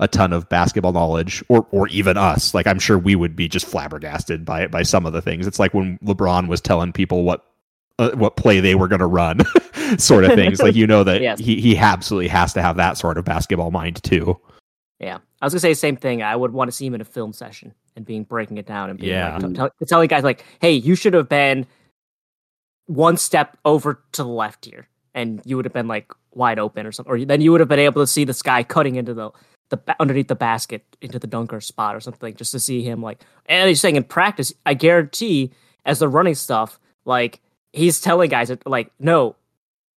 a ton of basketball knowledge or or even us. Like, I'm sure we would be just flabbergasted by it by some of the things. It's like when LeBron was telling people what. Uh, what play they were going to run, sort of things. Like you know that Yes. he he absolutely has to have that sort of basketball mind too. Yeah, I was gonna say the same thing. I would want to see him in a film session and being breaking it down and being Yeah. like, tell, telling guys like, "Hey, you should have been one step over to the left here, and you would have been like wide open or something, or then you would have been able to see this guy cutting into the the underneath the basket into the dunker spot or something, just to see him like." And he's saying in practice, I guarantee, as they're running stuff, like he's telling guys that like, no,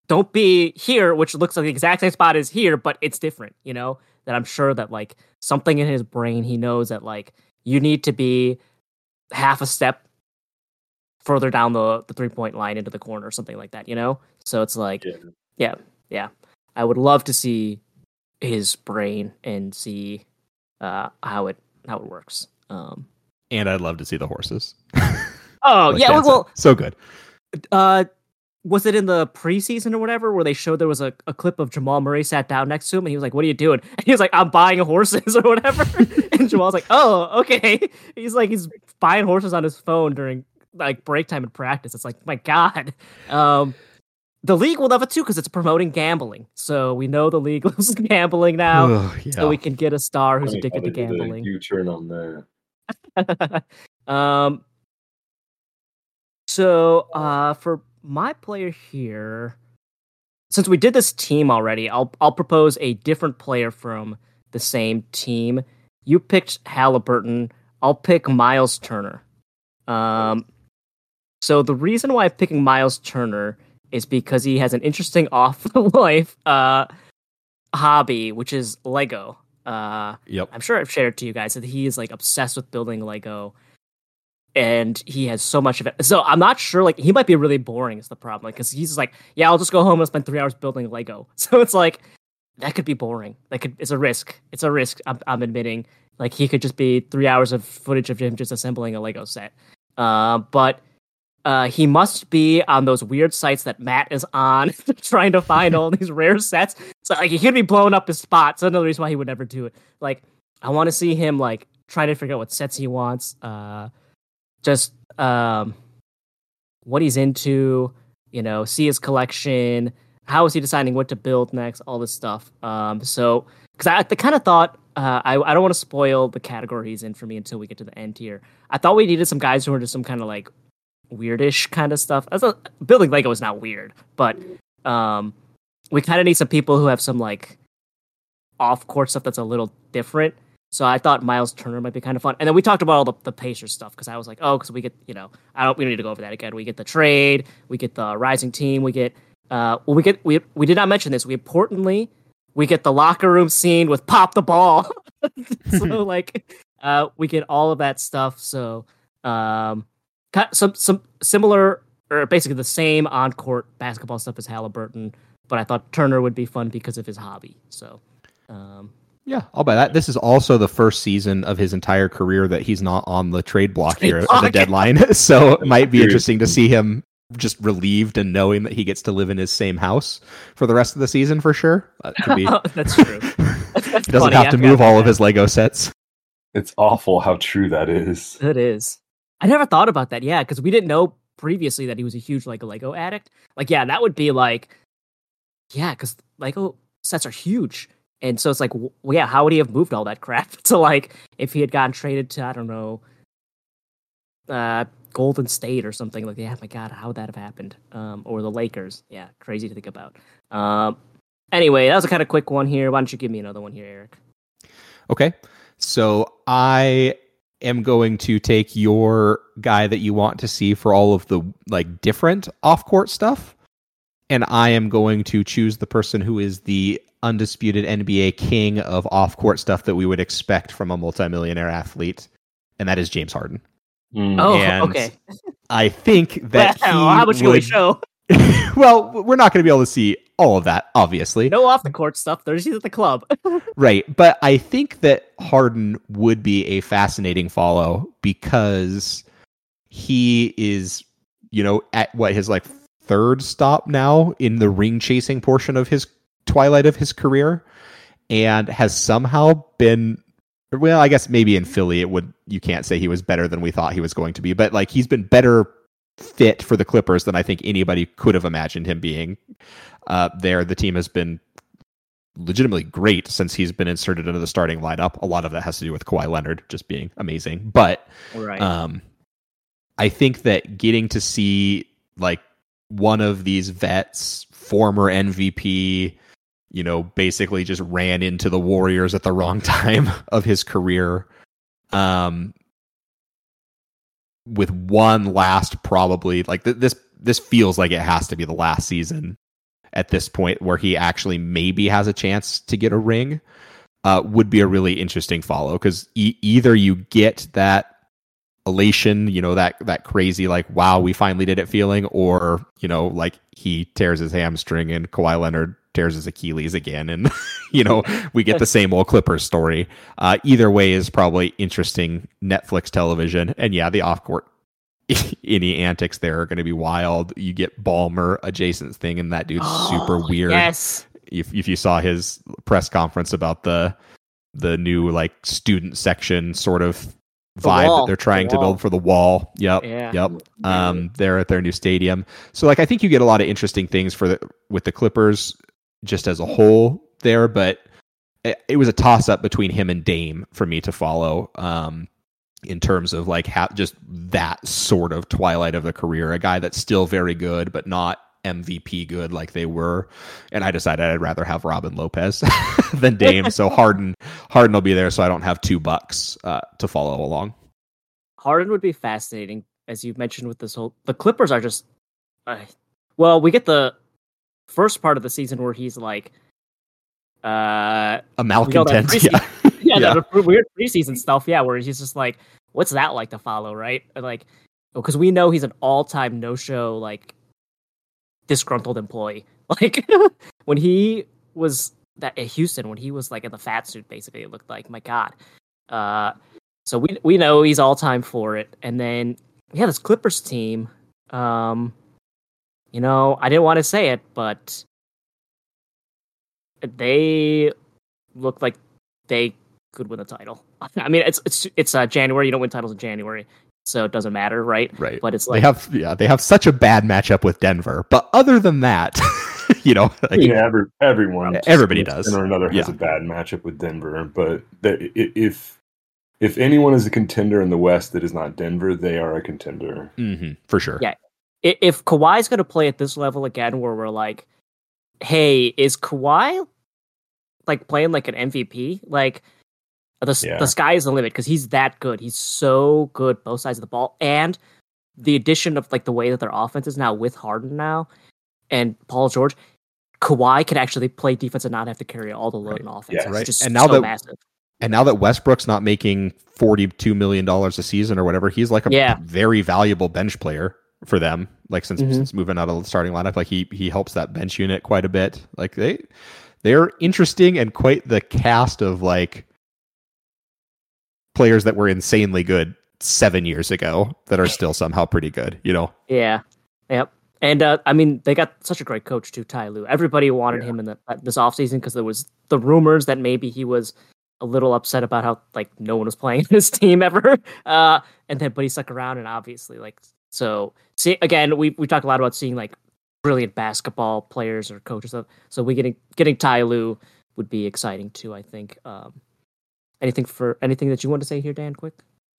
don't be here, which looks like the exact same spot as here, but it's different, you know? That I'm sure that like something in his brain, he knows that like you need to be half a step further down the, the three point line into the corner or something like that, you know? So it's like, Yeah. yeah, yeah. I would love to see his brain and see uh, how it how it works. Um, And I'd love to see the horses. oh Like yeah, Dan well, so good. uh, was it in the preseason or whatever where they showed there was a, a clip of Jamal Murray sat down next to him and he was like, What are you doing? And he was like, I'm buying horses or whatever. and Jamal's like, Oh, okay. He's like he's buying horses on his phone during like break time in practice. It's like, my God. Um the league will love it too because it's promoting gambling. So we know the league loves gambling now. Ugh, yeah. So we can get a star who's Funny how addicted to they did a gambling. U-turn on that. um so uh for my player here since we did this team already i'll i'll propose a different player from the same team. You picked halliburton. I'll pick miles turner. Um so the reason why i'm picking miles turner is because he has an interesting off the life uh hobby which is lego. Uh Yep. I'm sure I've shared it to you guys that he is like obsessed with building Lego and he has so much of it. So I'm not sure, like, he might be really boring, is the problem. Like, because he's like, yeah, I'll just go home and spend three hours building Lego. So it's like, that could be boring. That could, it's a risk. It's a risk, I'm, I'm admitting. Like, he could just be three hours of footage of him just assembling a Lego set. Uh, but uh, he must be on those weird sites that Matt is on, trying to find all these rare sets. So like he could be blowing up his spot. So another reason why he would never do it. Like I want to see him like trying to figure out what sets he wants. Uh, just um, what he's into. You know, see his collection. How is he deciding what to build next? All this stuff. Um, so because I, I kind of thought uh, I I don't want to spoil the category he's in for me until we get to the end here. I thought we needed some guys who are just some kind of like weirdish kind of stuff. As a, building Lego is not weird, but um, we kind of need some people who have some like off court stuff that's a little different. So I thought Miles Turner might be kind of fun. And then we talked about all the, the Pacers stuff because I was like, oh, because we get, you know, I don't, we don't need to go over that again. We get the trade, we get the rising team, we get, uh, well, we get, we, we did not mention this. We importantly, we get the locker room scene with pop the ball. so like, uh, we get all of that stuff. So, um, some some similar or basically the same on court basketball stuff as Halliburton, but I thought Turner would be fun because of his hobby. So, um, Yeah, I'll buy that. This is also the first season of his entire career that he's not on the trade block Trade here at the deadline. so it might be interesting to see him just relieved and knowing that he gets to live in his same house for the rest of the season for sure. That could be. Oh, that's true. That's he doesn't funny, have to move all of his Lego sets. It's awful how true that is. It is. I never thought about that. Yeah, because we didn't know previously that he was a huge like Lego addict. Like, yeah, that would be like, yeah, because Lego sets are huge, and so it's like, well, yeah, how would he have moved all that crap to like if he had gotten traded to I don't know, uh, Golden State or something like? Yeah, my God, how would that have happened? Um, or the Lakers? Yeah, crazy to think about. Um, anyway, that was a kind of quick one here. Why don't you give me another one here, Eric? Okay. So I am going to take your guy that you want to see for all of the like different off-court stuff and I am going to choose the person who is the undisputed NBA king of off-court stuff that we would expect from a multimillionaire athlete and that is James Harden. Mm. Oh, And okay. I think that he Wow, how much can we would- show? well, we're not going to be able to see all of that, obviously. No off the court stuff. Thursdays at the club. Right. But I think that Harden would be a fascinating follow because he is, you know, at what his like third stop now in the ring chasing portion of his twilight of his career and has somehow been well, I guess maybe in Philly it would you can't say he was better than we thought he was going to be, but like he's been better fit for the Clippers than I think anybody could have imagined him being. Uh, there, the team has been legitimately great since he's been inserted into the starting lineup. A lot of that has to do with Kawhi Leonard just being amazing, but right. um, I think that getting to see like one of these vets, former MVP, you know, basically just ran into the Warriors at the wrong time of his career, um, with one last probably like th- this. This feels like it has to be the last season at this point where he actually maybe has a chance to get a ring. Uh, would be a really interesting follow because e- either you get that elation, you know, that that crazy like wow, we finally did it feeling, or you know, like he tears his hamstring and Kawhi Leonard tears his Achilles again, and you know, we get the same old Clippers story. Uh, either way is probably interesting Netflix television, and yeah, the off court any antics there are going to be wild. You get Ballmer adjacent thing, and that dude's super Oh, weird. Yes. If if you saw his press conference about the the new like student section sort of vibe wall, that they're trying the to build for the wall. Yep. Yeah. Yep. Um, they're at their new stadium. So like I think you get a lot of interesting things for the with the Clippers just as a whole there, but it, it was a toss up between him and Dame for me to follow. Um, in terms of like ha- just that sort of twilight of the career, a guy that's still very good but not MVP good like they were. And I decided I'd rather have Robin Lopez than Dame. so Harden Harden will be there, so I don't have two bucks uh, to follow along. Harden would be fascinating, as you mentioned with this whole. The Clippers are just, uh, well, we get the first part of the season where he's like, uh, A know that malcontent. Yeah. yeah, Yeah. the weird preseason stuff, yeah, where he's just like, what's that like to follow, right? Like, because we know he's an all-time no-show, like, disgruntled employee. Like, when he was that at Houston, when he was like in the fat suit, basically, it looked like, my God. Uh, so we we know he's all-time for it, and then yeah, this Clippers team. Um, you know, I didn't want to say it, but they look like they could win the title. I mean, it's it's it's uh, January. You don't win titles in January, so it doesn't matter, right? Right. But it's like they have yeah, they have such a bad matchup with Denver. But other than that, you know, like, yeah, every, everyone, Everybody does. extent or another, has Yeah. a bad matchup with Denver. But that, if if anyone is a contender in the West that is not Denver, they are a contender. mhm, for sure. Yeah. i- if Kawhi's going to play at this level again, where we're like, hey, is Kawhi like playing like an MVP? Like the s Yeah. the sky is the limit because he's that good. He's so good both sides of the ball, and the addition of like the way that their offense is now with Harden now and Paul George. Kawhi could actually play defense and not have to carry all the load Right. in offense. Yeah. Right. just And now so that- massive. And now that Westbrook's not making forty-two million dollars a season or whatever, he's like a Yeah. very valuable bench player for them. Like since Mhm. since moving out of the starting lineup, like he he helps that bench unit quite a bit. Like they they're interesting and quite the cast of like players that were insanely good seven years ago that are still somehow pretty good. You know, Yeah. Yep. And uh, I mean, they got such a great coach too, Ty Lue. Everybody wanted him in the uh, this offseason because there was the rumors that maybe he was a little upset about how like no one was playing his team ever. Uh, and then but he stuck around and obviously like so see again we we talk a lot about seeing like brilliant basketball players or coaches. So, so we getting getting Ty Lue would be exciting too. I think. Um, anything for anything that you want to say here, Dan? Quick.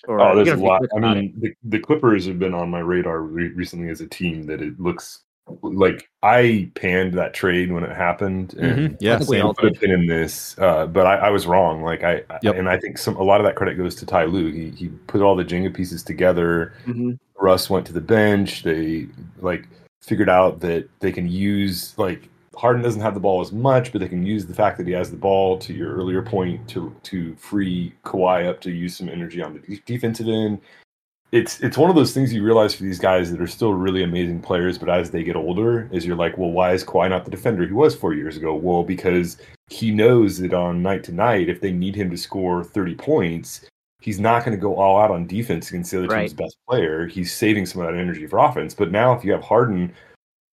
Or Oh, there's a have to be lot. I mean, the, the Clippers have been on my radar re- recently as a team that it looks like I panned that trade when it happened, and Mhm. Yeah, I think Sam put a pin in this, uh, but I, I was wrong. Like I, I- and I think some a lot of that credit goes to Ty Lue. He he put all the Jenga pieces together. Mhm. Russ went to the bench. They like figured out that they can use like Harden doesn't have the ball as much, but they can use the fact that he has the ball. To your earlier point, to to free Kawhi up to use some energy on the de- defensive end. It's it's one of those things you realize for these guys that are still really amazing players, but as they get older, is you're like, well, why is Kawhi not the defender he was four years ago? Well, because he knows that on night to night, if they need him to score 30 points, he's not going to go all out on defense against the other team's best player. He's saving some of that energy for offense. But now, if you have Harden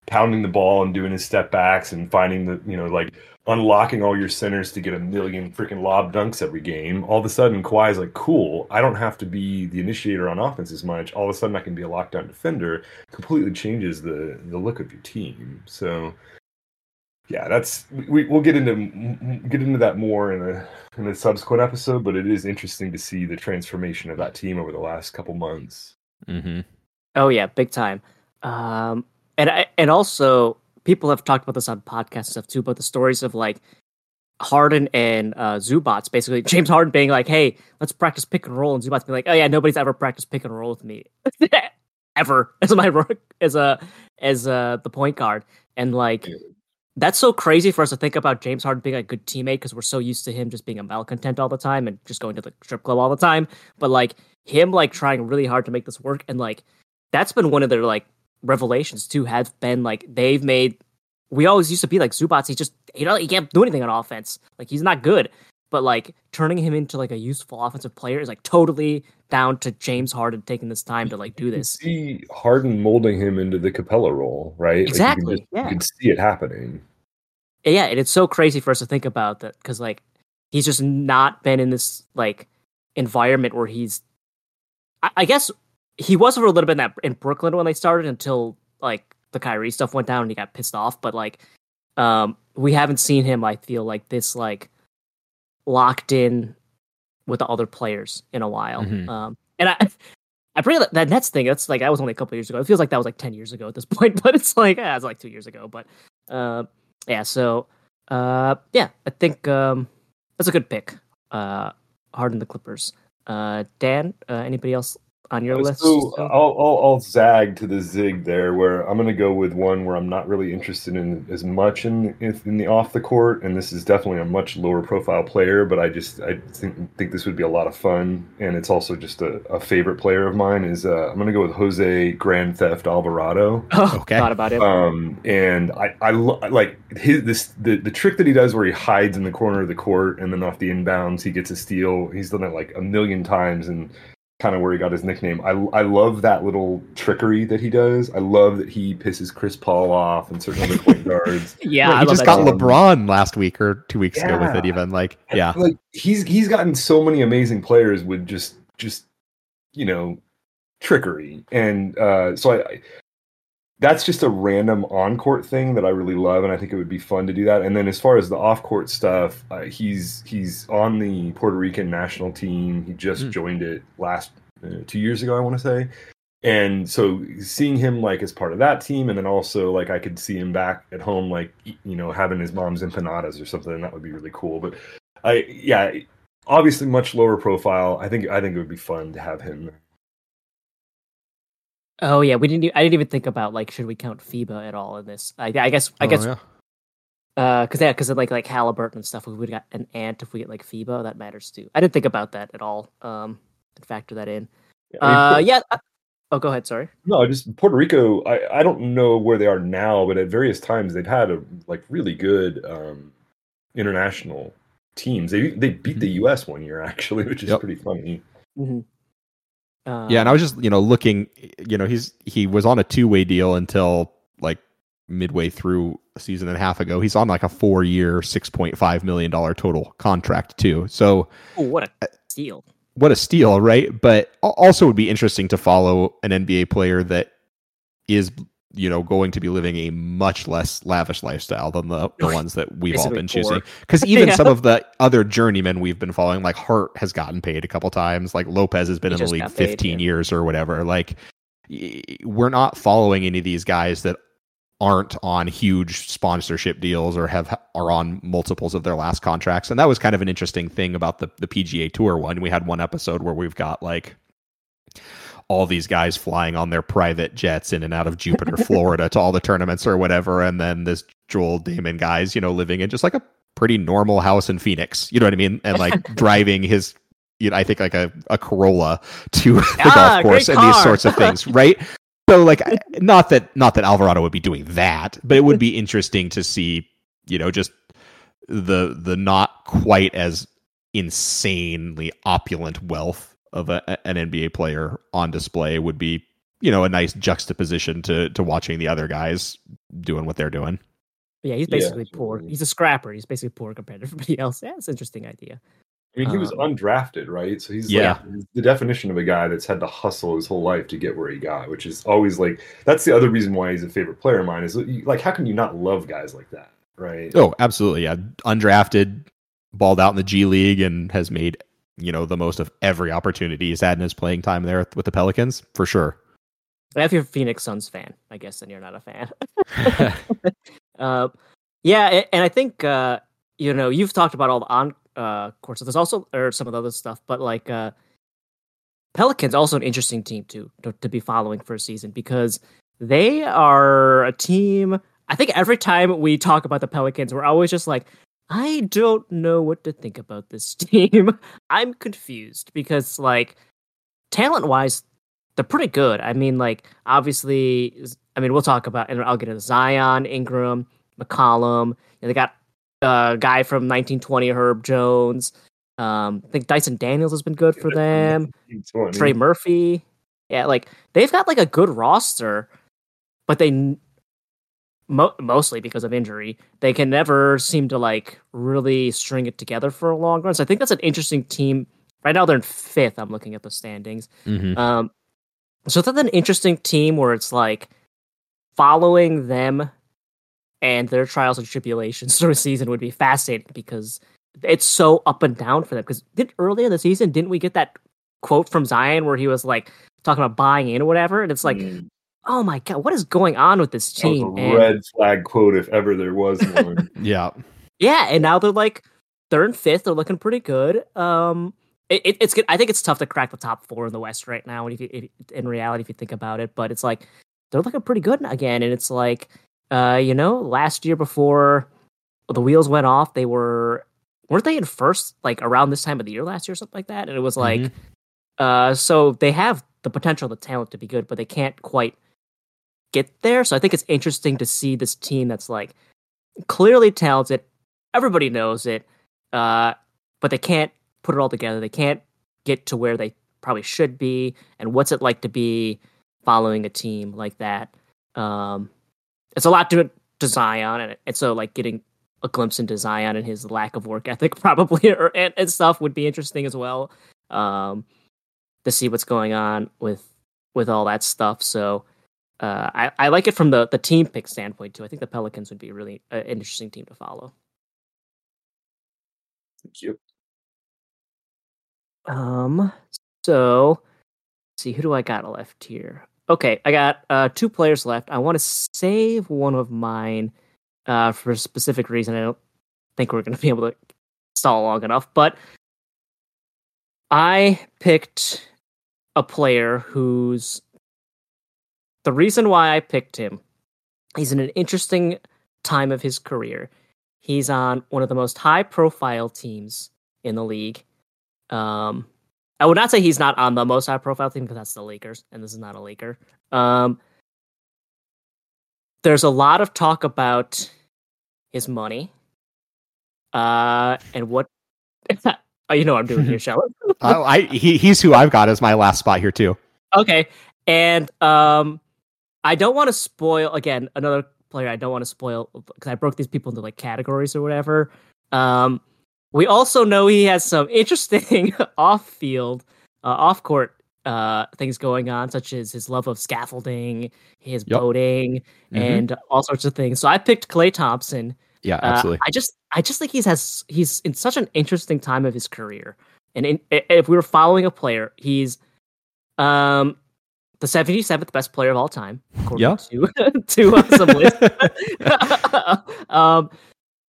pounding the ball and doing his step backs and finding the, you know, like unlocking all your centers to get a million freaking lob dunks every game, all of a sudden Kawhi's like, cool, I don't have to be the initiator on offense as much. All of a sudden I can be a lockdown defender. Completely changes the the look of your team. So yeah, that's we we'll get into get into that more in a in a subsequent episode, but it is interesting to see the transformation of that team over the last couple months. mm-hmm. Oh yeah, big time. Um, and I, and also people have talked about this on podcasts and stuff too, but the stories of like Harden and uh, Zubac, basically James Harden being like, "Hey, let's practice pick and roll," and Zubac being like, "Oh yeah, nobody's ever practiced pick and roll with me ever as my ro- as a as uh the point guard," and like. That's so crazy for us to think about James Harden being a good teammate because we're so used to him just being a malcontent all the time and just going to the strip club all the time. But like him, like trying really hard to make this work, and like that's been one of their like revelations too. Have been like they've made. We always used to be like Zubac. He just you know he can't do anything on offense. Like he's not good. but like turning him into like a useful offensive player is like totally down to James Harden taking this time to like do this. see Harden molding him into the Capela role, right? Like, Exactly, you, can yeah. you can see it happening. yeah, and it's so crazy for us to think about that because like he's just not been in this like environment where he's. I, I guess he was for a little bit in that in Brooklyn when they started until like the Kyrie stuff went down and he got pissed off. But like, um, we haven't seen him. I feel like this like locked in with the other players in a while. Mhm. Um, and I. I bring that, that Nets thing. That's like that was only a couple years ago. It feels like that was like ten years ago at this point, but it's like yeah, it's like two years ago. But uh, yeah, so uh, yeah, I think um, that's a good pick. Uh, Harden the Clippers. Uh, Dan, uh, anybody else on your list? So I'll, I'll I'll zag to the zig there, where I'm going to go with one where I'm not really interested in as much in in the off the court, and this is definitely a much lower profile player, but I just I think think this would be a lot of fun, and it's also just a, a favorite player of mine. Is uh, I'm going to go with Jose Grand Theft Alvarado. oh, Okay. thought about it. Um, and I, I lo- like his this the, the trick that he does where he hides in the corner of the court and then off the inbounds he gets a steal. He's done that like a million times and kind of where he got his nickname. I I love that little trickery that he does. I love that he pisses Chris Paul off and certain other point guards. yeah, Yeah, I he love just got too. LeBron last week or two weeks ago with it. Even like, yeah, Like he's he's gotten so many amazing players with just just you know trickery and uh so I, I that's just a random on court thing that I really love, and I think it would be fun to do that. And then as far as the off court stuff, uh, he's he's on the Puerto Rican national team. He just Mm. joined it last uh, two years ago, I want to say. And so seeing him like as part of that team, and then also like I could see him back at home, like you know having his mom's empanadas or something, that would be really cool. But I yeah, obviously much lower profile. I think I think it would be fun to have him. Oh yeah, we didn't. I didn't even think about like should we count FIBA at all in this? I, I guess. I Oh, guess. yeah. Uh, because yeah, because like like Halliburton and stuff, we would got an ant if we get like FIBA. That matters too. I didn't think about that at all. Um, and factor that in. I mean, Uh, yeah. uh, Oh, go ahead. Sorry. No, just Puerto Rico. I, I don't know where they are now, but at various times they've had a like really good um, international teams. They they beat the U.S. one year actually, which is Yep. pretty funny. Mm-hmm. Uh, yeah, and I was just you know looking, you know, he's he was on a two way deal until like midway through a season and a half ago. He's on like a four year, six point five million dollar total contract too. So oh, what a steal. what a steal, right? But also would be interesting to follow an NBA player that is you know going to be living a much less lavish lifestyle than the, the ones that we've all been poor. choosing because even Yeah. some of the other journeymen we've been following like hart has gotten paid a couple times like lopez has been He in the league got paid, 15 yeah. years or whatever like we're not following any of these guys that aren't on huge sponsorship deals or have are on multiples of their last contracts and that was kind of an interesting thing about the the PGA Tour one we had one episode where we've got like all these guys flying on their private jets in and out of Jupiter, Florida to all the tournaments or whatever and then this Joel Dahmen guys, you know, living in just like a pretty normal house in Phoenix, you know what I mean? And like driving his you know, I think like a, a Corolla to the Ah, golf course and these sorts of things, right? So like not that not that Alvarado would be doing that, but it would be interesting to see, you know, just the the not quite as insanely opulent wealth of a, an NBA player on display would be, you know, a nice juxtaposition to to watching the other guys doing what they're doing. But yeah, he's Yeah, basically poor. He's a scrapper. He's basically poor compared to everybody else. Yeah, it's an interesting idea. I mean, he was Um, undrafted, right? So he's Yeah. like the definition of a guy that's had to hustle his whole life to get where he got, which is always like that's the other reason why he's a favorite player of mine. Is like, how can you not love guys like that, right? Oh, absolutely. Yeah. Undrafted, balled out in the G League and has made, you know, the most of every opportunity he's had in his playing time there with the Pelicans, for sure. If you're a Phoenix Suns fan, I guess then you're not a fan. uh, yeah, and I think uh, you know you've talked about all the on uh, course. There's also or some of the other stuff, but like uh, Pelicans also an interesting team to, to be following for a season because they are a team. I think every time we talk about the Pelicans, we're always just like, I don't know what to think about this team. I'm confused because like talent wise, they're pretty good. I mean, like obviously, I mean we'll talk about and I'll get into Zion, Ingram, McCollum. And they got uh, guy from 1920, Herb Jones. Um, I think Dyson Daniels has been good for them. Trey Murphy. Yeah, like they've got like a good roster, but they mo- mostly because of injury, they can never seem to like really string it together for a long run. So I think that's an interesting team. Right now they're in fifth. I'm looking at the standings. Mhm. Um, so that's an interesting team where it's like following them and their trials and tribulations through a season would be fascinating because it's so up and down for them. Because did earlier in the season didn't we get that quote from Zion where he was like talking about buying in or whatever? And it's like, Mm, oh my god, what is going on with this that was team? a red flag quote if ever there was one. Yeah. yeah, and now they're like they're in fifth. They're looking pretty good. Um, it, it, it's good. I think it's tough to crack the top four in the West right now. If, you, if in reality, if you think about it, but it's like they're looking pretty good again. And it's like, uh, you know, last year before the wheels went off, they were weren't they in first like around this time of the year last year, or something like that? And it was like, Mhm. uh, so they have the potential, the talent to be good, but they can't quite get there. So I think it's interesting to see this team that's like clearly talented. Everybody knows it, uh, but they can't put it all together. They can't get to where they probably should be. And what's it like to be following a team like that? Um, it's a lot to to Zion, and, and so like getting a glimpse into Zion and his lack of work ethic probably or and, and stuff would be interesting as well. Um, to see what's going on with with all that stuff. So uh, I I like it from the the team pick standpoint too. I think the Pelicans would be really uh, an interesting team to follow. Thank you. Um, so let's see who do I got left here? Okay, I got uh two players left. I want to save one of mine uh for a specific reason. I don't think we're going to be able to stall long enough, but I picked a player who's the reason why I picked him. He's in an interesting time of his career. He's on one of the most high profile teams in the league. Um, I would not say he's not on the most high profile team because that's the Lakers, and this is not a Laker. Um, there's a lot of talk about his money, uh, and what. oh, you know what I'm doing here, Shelley. Oh, I he, he's who I've got as my last spot here too. Okay, and um, I don't want to spoil again another player. I don't want to spoil because I broke these people into like categories or whatever. Um, we also know he has some interesting off-field, uh, off-court uh, things going on, such as his love of scaffolding, his Yep. boating, Mhm. and all sorts of things. So I picked Klay Thompson. Yeah, Uh, absolutely. I just I just think he's has he's in such an interesting time of his career. And in, if we were following a player, he's um the 77th best player of all time according Yeah. to to uh, some list. um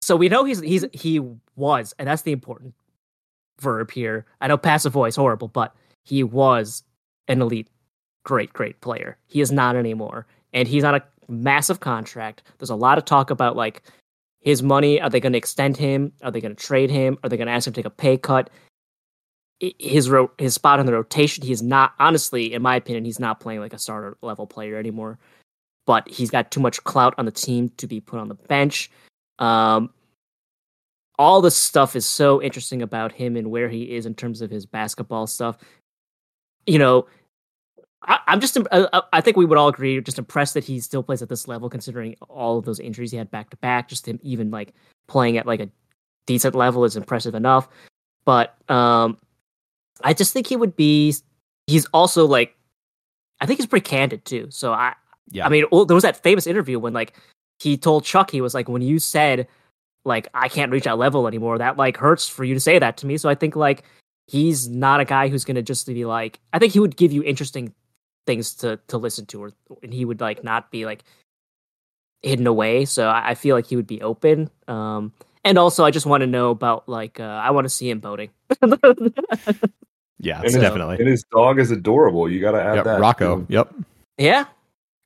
so we know he's he's he was and that's the important verb here. I know passive voice horrible, but he was an elite great great player. He is not anymore and he's on a massive contract. There's a lot of talk about like his money. Are they going to extend him? Are they going to trade him? Are they going to ask him to take a pay cut? His ro- his spot in the rotation, he is not honestly, in my opinion, he's not playing like a starter level player anymore. But he's got too much clout on the team to be put on the bench. Um, all this stuff is so interesting about him and where he is in terms of his basketball stuff. You know, I, I'm just, I- I think we would all agree, just impressed that he still plays at this level, considering all of those injuries he had back to back. Just him even like playing at like a decent level is impressive enough. But um, I just think he would be. He's also like, I think he's pretty candid too. So I, Yeah. I mean, there was that famous interview when like he told Chuck he was like, when you said like I can't reach that level anymore, that like hurts for you to say that to me. So I think like he's not a guy who's gonna just be like. I think he would give you interesting things to to listen to, or and he would like not be like hidden away. So I, I feel like he would be open. Um, and also I just want to know about like uh, I want to see him boating. yeah, And it's his, definitely. and his dog is adorable. You got to add Yep, that. Rocco. too. Yep. yeah.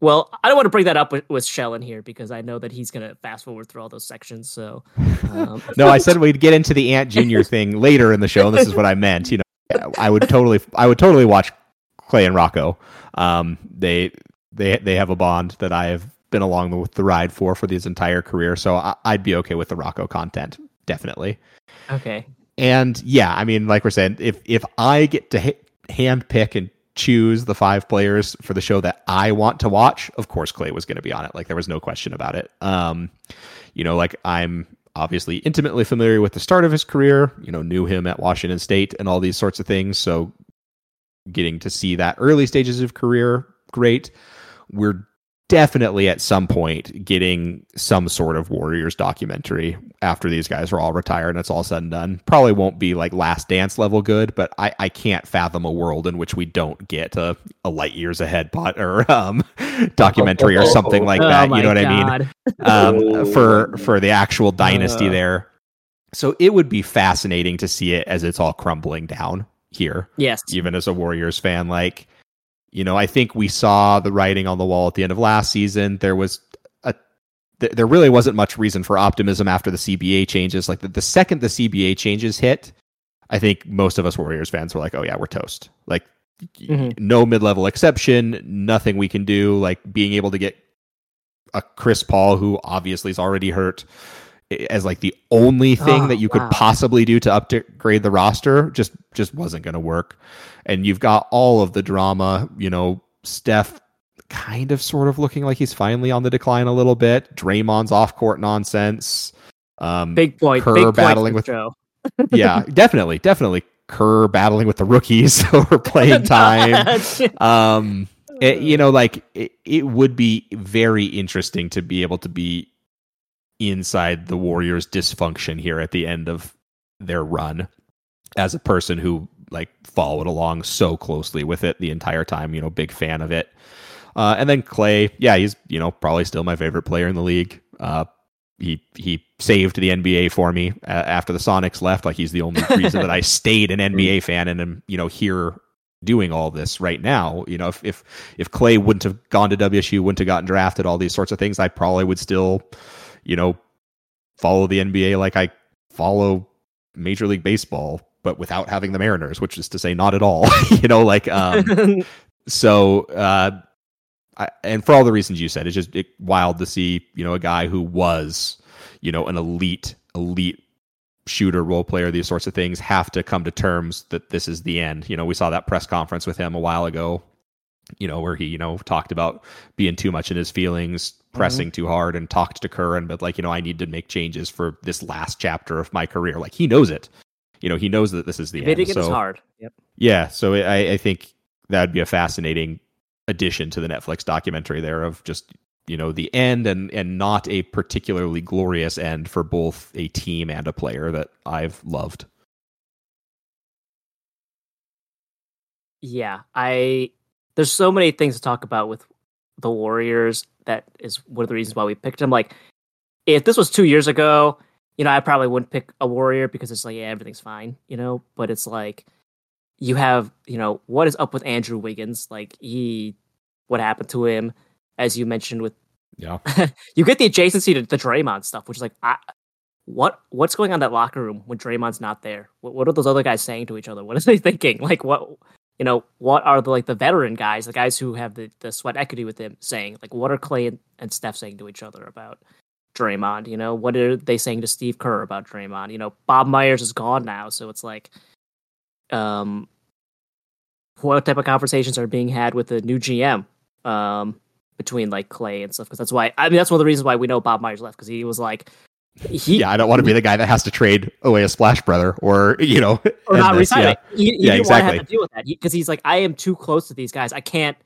Well, I don't want to bring that up with, with Shellin here because I know that he's gonna fast forward through all those sections. So um, No, I said we'd get into the Ant Junior thing later in the show, and this is what I meant. You know, I would totally, I would totally watch Klay and Rocco. Um, they, they, they have a bond that I have been along with the ride for for his entire career. So I, I'd be okay with the Rocco content, definitely. Okay. And yeah, I mean, like we're saying, if if I get to ha- hand pick and choose the five players for the show that I want to watch, of course Klay was going to be on it. Like there was no question about it. Um, you know, like I'm obviously intimately familiar with the start of his career. You know, knew him at Washington State and all these sorts of things. So getting to see that early stages of career, great. We're definitely at some point getting some sort of Warriors documentary after these guys are all retired and it's all said and done. Probably won't be like last dance level good, but I, I can't fathom a world in which we don't get a, a light years ahead pot or um documentary or something like that. Oh you know what I mean? Um for for the actual dynasty Uh. there. So it would be fascinating to see it as it's all crumbling down here Yes. even as a Warriors fan. Like, you know, I think we saw the writing on the wall at the end of last season. There was a th- there really wasn't much reason for optimism after the CBA changes. Like the, the second the CBA changes hit, I think most of us Warriors fans were like, "Oh yeah, we're toast." Like Mhm. no mid-level exception, nothing we can do. Like being able to get a Chris Paul who obviously is already hurt as like the only thing Oh, that you could wow. possibly do to upgrade the roster just just wasn't going to work. And you've got all of the drama, you know, Steph kind of sort of looking like he's finally on the decline a little bit. Draymond's off-court nonsense. Um Big point. Kerr big battling for with- Joe. yeah, definitely, definitely Kerr battling with the rookies over playing time um it- you know like it, it would be very interesting to be able to be inside the warriors dysfunction here at the end of their run as a person who like followed along so closely with it the entire time you know big fan of it uh, and then Klay yeah he's you know probably still my favorite player in the league uh, he he saved the NBA for me uh, after the Sonics left. Like he's the only reason that I stayed an NBA fan and am you know here doing all this right now. You know, if if if Klay wouldn't have gone to WSU, wouldn't have gotten drafted, all these sorts of things, I probably would still, you know, follow the NBA like I follow Major League Baseball, but without having the Mariners, which is to say, not at all. you know, like um, so uh I, and for all the reasons you said it's just it, wild to see you know a guy who was you know an elite elite shooter role player these sorts of things have to come to terms that this is the end you know we saw that press conference with him a while ago you know where he you know talked about being too much in his feelings pressing mm-hmm. too hard and talked to Curran, but like you know I need to make changes for this last chapter of my career like he knows it you know he knows that this is the Admitting end so hard. Yep. yeah, so I, I think that would be a fascinating addition to the Netflix documentary there of just you know the end and and not a particularly glorious end for both a team and a player that I've loved. Yeah, I there's so many things to talk about with the Warriors. That is one of the reasons why we picked him. Like, if this was two years ago, you know, I probably wouldn't pick a Warrior because it's like, yeah, everything's fine, you know. But it's like you have, you know, what is up with Andrew Wiggins? Like, he, what happened to him? As you mentioned with Yeah, you get the adjacency to the Draymond stuff, which is like, I, what what's going on in that locker room when Draymond's not there? What, what are those other guys saying to each other? What are they thinking? Like, what you know, what are the like the veteran guys, the guys who have the, the sweat equity with him, saying? Like, what are Klay and, and Steph saying to each other about Draymond? You know, what are they saying to Steve Kerr about Draymond? You know, Bob Myers is gone now, so it's like, um, what type of conversations are being had with the new GM? Um, between like Klay and stuff because that's why I mean that's one of the reasons why we know Bob Myers left because he was like he yeah. I don't want to be the guy that has to trade away a Splash Brother or you know or not this, resign yeah. it. He, he Yeah, didn't want to exactly. have to deal with that because he's like I am too close to these guys. I can't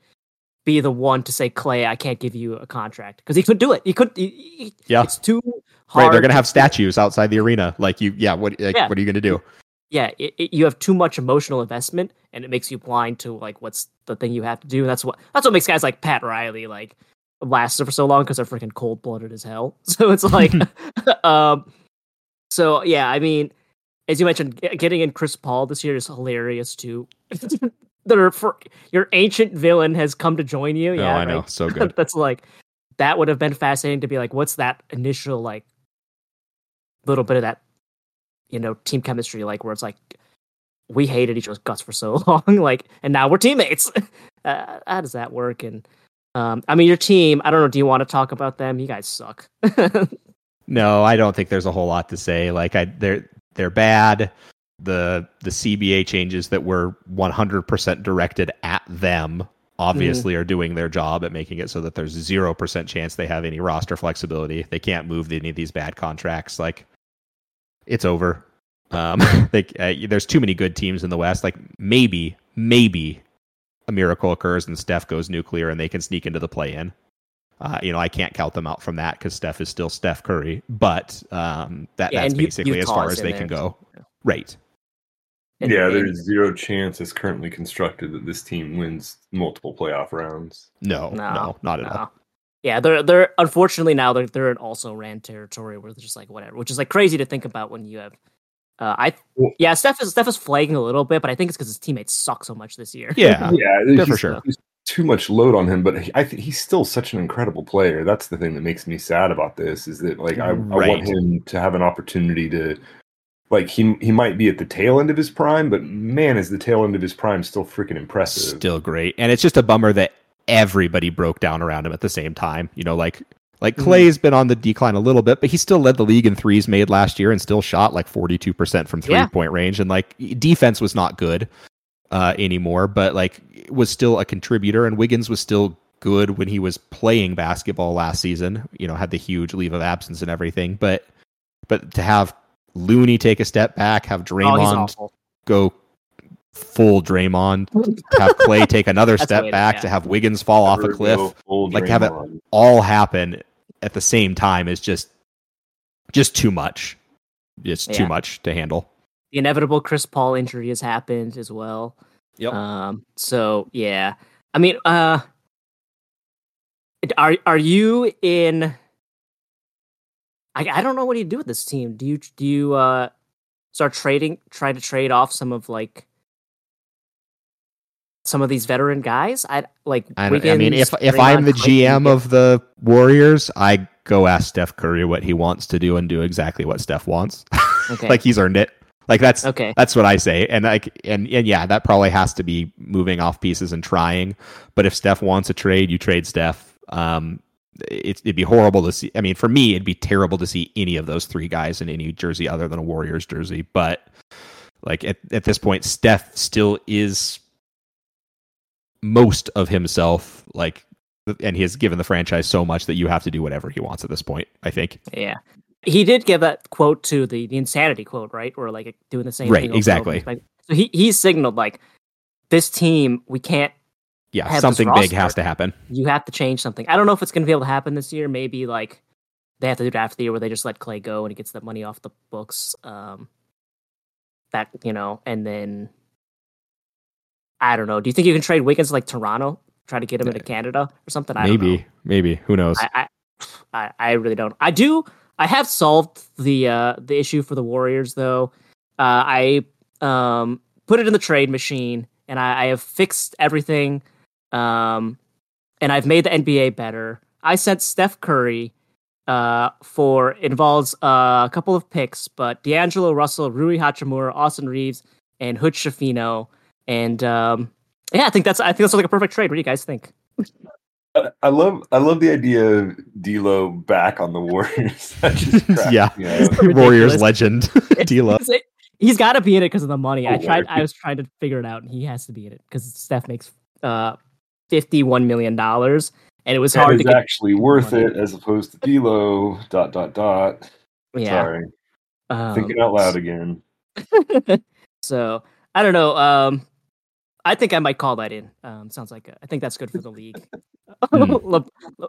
be the one to say Klay I can't give you a contract because he could do it. He could. He, he- Yeah. it's too hard. Right, they're gonna to- have statues outside the arena. Like you, yeah. What, like, Yeah. what are you gonna do? yeah, it, it- you have too much emotional investment, and it makes you blind to like what's the thing you have to do. And that's what that's what makes guys like Pat Riley like last for so long because they're freaking cold blooded as hell. So it's like, um, so yeah, I mean, as you mentioned, getting in Chris Paul this year is hilarious too. For your ancient villain has come to join you. Oh, yeah, I know, so good. that's like that would have been fascinating to be like, what's that initial like little bit of that, you know, team chemistry like where it's like we hated each other's guts for so long, like, and now we're teammates. Uh, how does that work? And Um, I mean, your team. I don't know. Do you want to talk about them? You guys suck. No, I don't think there's a whole lot to say. Like I they're they're bad. The the CBA changes that were 100% directed at them obviously are doing their job at making it so that there's 0% chance they have any roster flexibility. They can't move any of these bad contracts like it's over. Um they, uh, there's too many good teams in the West. Like maybe maybe a miracle occurs and Steph goes nuclear and they can sneak into the play in. Uh, you know, I can't count them out from that because Steph is still Steph Curry, but um, that Yeah, that's and U- basically as far as they there, can go. yeah. Right. And- yeah, and- there's zero chance as currently constructed that this team wins multiple playoff rounds. No, no, No, not at all. Yeah, they're they're unfortunately now they're they're in also ran territory where they're just like whatever, which is like crazy to think about when you have. Uh, I Well- yeah, Steph is Steph is flagging a little bit, but I think it's because his teammates suck so much this year. Yeah, yeah, yeah, he's- for sure. There's too much load on him, but he, I think he's still such an incredible player. That's the thing that makes me sad about this is that like I, I want him to have an opportunity to like he he might be at the tail end of his prime, but man, is the tail end of his prime still freaking impressive. still great, and it's just a bummer that everybody broke down around him at the same time. You know, like like Mhm. Klay's been on the decline a little bit, but he still led the league in threes made last year and still shot like forty two percent from three Yeah. point range, and like defense was not good uh, anymore, but like was still a contributor, and Wiggins was still good when he was playing basketball last season. You know, had the huge leave of absence and everything, but but to have Looney take a step back, have oh, Draymond awful. go full Draymond, to have Klay take another step way back, yeah. to have Wiggins fall off a cliff, like to have it- all happen at the same time is just just too much. It's too much to handle. The inevitable Chris Paul injury has happened as well. Yep. Um. So yeah, I mean, uh, are are you in? I I don't know what you do with this team. Do you do you uh start trading, try to trade off some of like some of these veteran guys? I like. I, don't- I mean, if Wiggins, if I'm the GM of the Warriors, I go ask Steph Curry what he wants to do and do exactly what Steph wants. okay, like he's earned it. Like that's okay, That's what I say. And like and, and yeah, that probably has to be moving off pieces and trying. But if Steph wants a trade, you trade Steph. Um it, it'd be horrible to see. I mean, for me, it'd be terrible to see any of those three guys in any jersey other than a Warriors jersey. But like at, at this point, Steph still is most of himself. Like, and he has given the franchise so much that you have to do whatever he wants at this point. I think. yeah. He did give that quote to the, the insanity quote, right? Or like doing the same Right, thing. exactly. over. So he he signaled like this team we can't Yeah, something big has to happen. you have to change something. I don't know if it's going to be able to happen this year. Maybe like they have to do it after the year where they just let Klay go and he gets that money off the books. Um, that you know, and then I don't know. Do you think you can trade Wiggins like Toronto? Try to get him into Canada or something? I. Maybe, maybe. Who knows? I, I, I, I really don't. I do. I have solved the uh, the issue for the Warriors though. Uh, I um, put it in the trade machine, and I, I have fixed everything. Um, and I've made the NBA better. I sent Steph Curry uh, for involves uh, a couple of picks, but D'Angelo Russell, Rui Hachimura, Austin Reaves, and Hood-Schifino. And um, yeah, I think that's I think that's like a perfect trade. What do you guys think? I- I love I love the idea of D'Lo back on the Warriors. That just cracks Yeah. me up. Warriors legend, D'Lo. It's- He's got to be in it because of the money. I Oh, tried. Lord. I was trying to figure it out, and he has to be in it because Steph makes uh fifty-one million dollars, and it was That hard is to get. actually worth money. it as opposed to D'Lo. Dot dot dot. Yeah. Sorry, um, thinking out loud again. so I don't know. Um, I think I might call that in. Um, sounds like a, I think that's good for the league. Le-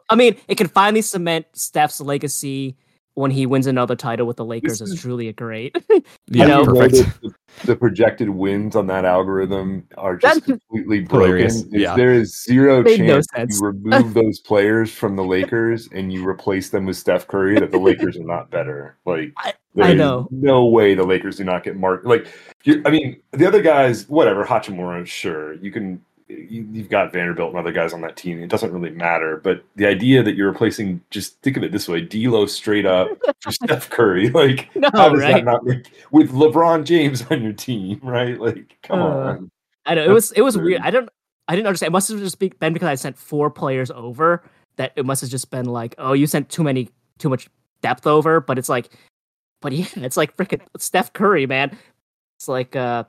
I mean, it can finally cement Steph's legacy when he wins another title with the Lakers is- truly a great. Yeah, know- perfect. The, the projected wins on that algorithm are just That's- completely broken. Hilarious. It's- Yeah. There is zero Made no chance sense. you remove those players from the Lakers and you replace them with Steph Curry that the Lakers are not better. Like I- there I is know. no way the Lakers do not get marked. Like you I mean, the other guys, whatever, Hachimura, sure, you can. You, you've got Vanderbilt and other guys on that team. It doesn't really matter. But the idea that you're replacing, just think of it this way: D'Lo straight up for Steph Curry. Like no, how does right? that not make with LeBron James on your team, right? Like, come Uh, on. I know it That's was it was weird. weird. I don't. I didn't understand. It must have just been because I sent four players over that it must have just been like, oh, you sent too many, too much depth over. But it's like, but yeah, it's like freaking Steph Curry, man. It's like, uh,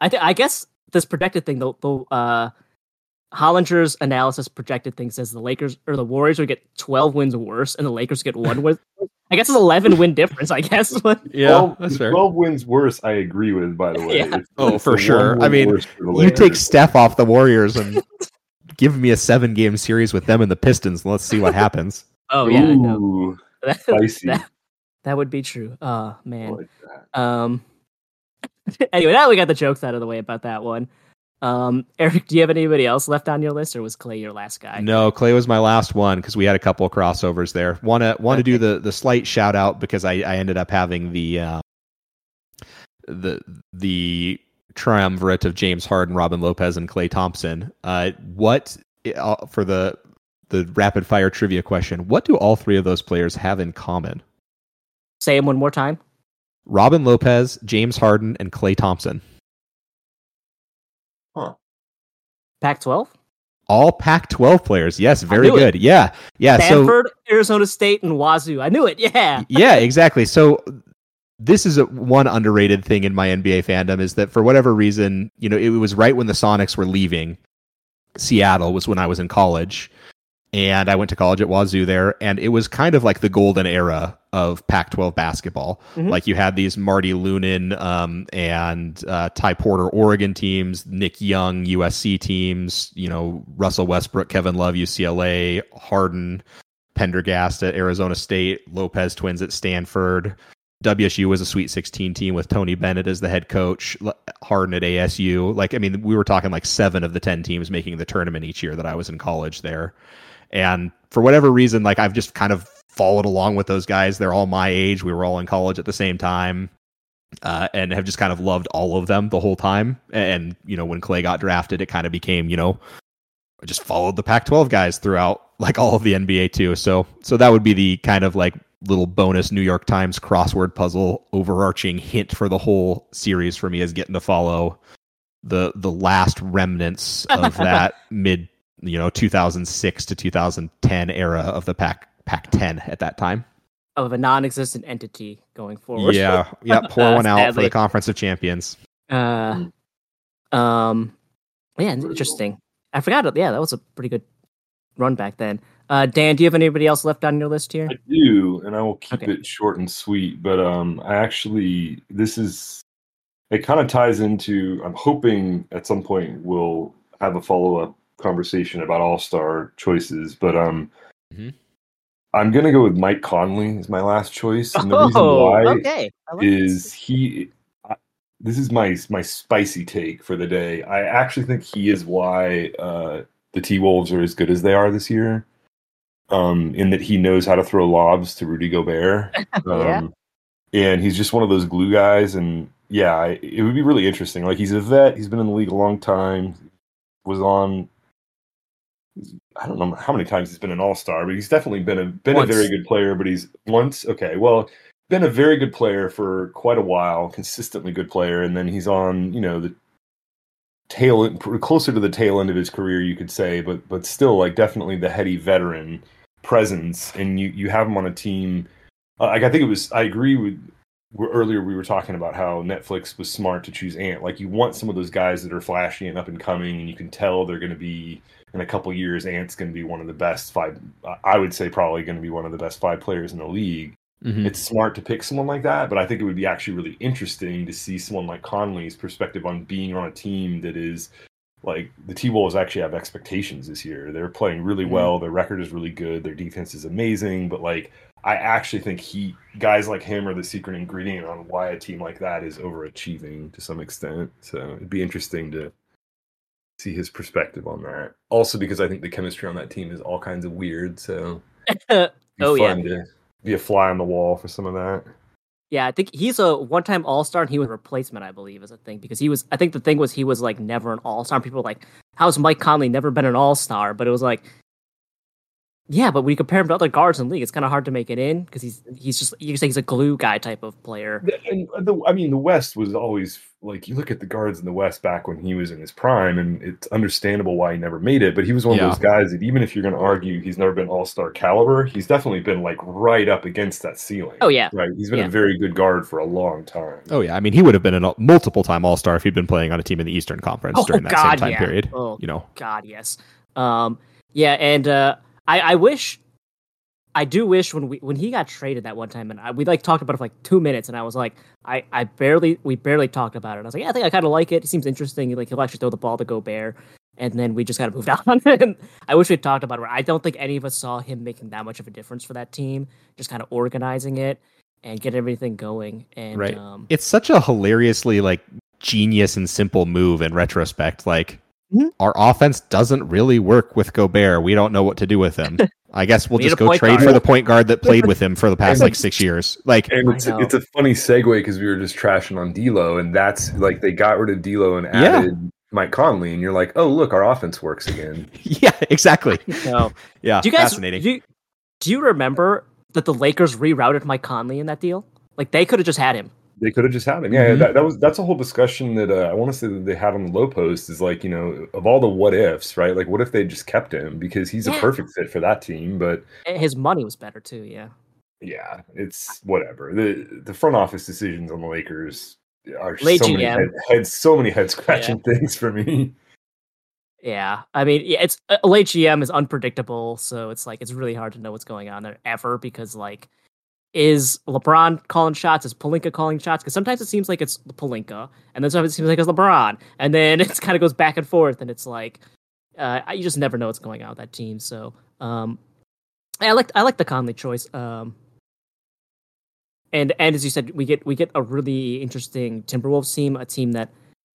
I th- I guess this projected thing, the, the uh, Hollinger's analysis projected thing says the Lakers or the Warriors would get 12 wins worse and the Lakers get one win. I guess it's 11 win difference, I guess. Yeah, 12, that's fair. 12 wins worse, I agree with, by the way. Yeah. It's- Oh, it's for sure. I mean, worse for the You take Steph off the Warriors and give me a seven game series with them and the Pistons. and Let's see what happens. Oh, yeah. I know. Ooh, That, spicy. that, that would be true. Oh, I man. like that. Um. anyway, now we got the jokes out of the way about that one. Um, Eric, do you have anybody else left on your list, or was Klay your last guy? No, Klay was my last one because we had a couple of crossovers there. Want to want to do the the slight shout out because I, I ended up having the uh, the the triumvirate of James Harden, Robin Lopez, and Klay Thompson. Uh, what uh, for the the rapid fire trivia question? What do all three of those players have in common? Say him one more time. Robin Lopez, James Harden, and Klay Thompson. Huh. Pac-12, All Pac-12 players. Yes, very knew it. good. Yeah, yeah. so Stanford, Arizona State, and Wazoo. I knew it. Yeah. yeah, exactly. So this is a, one underrated thing in my NBA fandom is that for whatever reason, you know, it was right when the Sonics were leaving. Seattle was when I was in college, and I went to college at Wazoo there, and it was kind of like the golden era of Pac-12 basketball. Mhm. Like you had these Maarty Leunen um, and uh, Ty Porter Oregon teams, Nick Young USC teams, you know Russell Westbrook, Kevin Love UCLA, Harden, Pendergraph at Arizona State, Lopez twins at Stanford. WSU was a Sweet 16 team with Tony Bennett as the head coach, Harden at ASU. Like, I mean, we were talking like seven of the 10 teams making the tournament each year that I was in college there. And for whatever reason, like, I've just kind of followed along with those guys. They're all my age. We were all in college at the same time. Uh, and have just kind of loved all of them the whole time. And, you know, when Klay got drafted, it kind of became, you know, I just followed the Pac-12 guys throughout like all of the NBA too. So so that would be the kind of like little bonus New York Times crossword puzzle overarching hint for the whole series for me is getting to follow the the last remnants of that mid you know 2006 to 2010 era of the Pac Pac-10 at that time. Of a non-existent entity going forward. Yeah, yeah, pour one out for the Conference of Champions. Uh, um, yeah, interesting. I forgot. Yeah, that was a pretty good run back then. Uh, Dan, do you have anybody else left on your list here? I do, and I will keep Okay. it short and sweet. But um, I actually, this is, it kind of ties into. I'm hoping at some point we'll have a follow up conversation about All Star choices. But um, Mhm. I'm gonna go with Mike Conley as my last choice, and the reason Oh, why okay. Like is this. he. I- This is my my spicy take for the day. I actually think he is why uh, the T Wolves are as good as they are this year. Um, in that he knows how to throw lobs to Rudy Gobert. Um, Yeah. And he's just one of those glue guys. And yeah, it would be really interesting. Like he's a vet. He's been in the league a long time. Was on. I don't know how many times he's been an All Star, but he's definitely been a been Once. a very good player. But he's once okay. Well, been a very good player for quite a while, consistently good player, and then he's on you know the tail closer to the tail end of his career, you could say, but but still like definitely the heady veteran presence, and you you have him on a team. Uh, like I think it was, I agree with. Earlier, we were talking about how Netflix was smart to choose Ant. Like, you want some of those guys that are flashy and up and coming, and you can tell they're going to be in a couple years. Ant's going to be one of the best five. I would say probably going to be one of the best five players in the league Mhm. it's smart to pick someone like that, but I think it would be actually really interesting to see someone like Conley's perspective on being on a team that is like the T Wolves actually have expectations this year. They're playing really Mhm. well. Their record is really good. Their defense is amazing. But like, I actually think he guys like him are the secret ingredient on why a team like that is overachieving to some extent. So it'd be interesting to see his perspective on that. Also, because I think the chemistry on that team is all kinds of weird. So be Oh, yeah. to be a fly on the wall for some of that. Yeah, I think he's a one-time All-Star, and he was a replacement, I believe, is a thing because he was. I think the thing was he was like never an All-Star. People were like, "How's Mike Conley never been an All-Star?" But it was like, Yeah, but when you compare him to other guards in the league, it's kind of hard to make it in because he's he's just you can say he's a glue guy type of player. And the, I mean, the West was always like you look at the guards in the West back when he was in his prime, and it's understandable why he never made it. But he was one Yeah. of those guys that even if you're going to argue he's never been All Star caliber, he's definitely been like right up against that ceiling. Oh yeah, right. He's been Yeah. a very good guard for a long time. Oh yeah, I mean he would have been a multiple time All Star if he'd been playing on a team in the Eastern Conference Oh, during that God, same time yeah. period. Oh, You know, God, yes. Um, yeah, and uh, I, I wish, I do wish when we when he got traded that one time, and I, we like talked about it for like two minutes, and I was like, I, I barely, we barely talked about it. I was like, yeah, I think I kind of like it. It seems interesting. Like he'll actually throw the ball to Gobert, and then we just kind of moved on. and I wish we would talked about it. I don't think any of us saw him making that much of a difference for that team. Just kind of organizing it and get everything going. And Right. um, it's such a hilariously like genius and simple move in retrospect. Like Mhm. our offense doesn't really work with Gobert. We don't know what to do with him. I guess we'll We just go trade guard. for the point guard that played with him for the past like six years. Like And it's it's a funny segue because we were just trashing on D'Lo, and that's like they got rid of D'Lo and Yeah. added Mike Conley, and you're like, oh look, our offense works again. yeah, exactly. so Yeah, Do you guys fascinating. Do you, do you remember that the Lakers rerouted Mike Conley in that deal? Like they could have just had him. They could have just had him. Yeah, Mhm. that, that was that's a whole discussion that uh, I want to say that they had on the Lowe Post is like you know of all the what ifs, right? Like what if they just kept him because he's a perfect fit for that team, but And His money was better too. Yeah. yeah, it's whatever. The the front office decisions on the Lakers are Late so many GM. head, head so many head scratching things for me. Yeah. I mean, yeah, it's uh, late GM is unpredictable, so it's like it's really hard to know what's going on there ever because like is LeBron calling shots? Is Pelinka calling shots? Because sometimes it seems like it's Pelinka, and then sometimes it seems like it's LeBron, and then it kind of goes back and forth, and it's like uh, you just never know what's going on with that team. So um, I like I like the Conley choice. Um, and and as you said, we get we get a really interesting Timberwolves team, a team that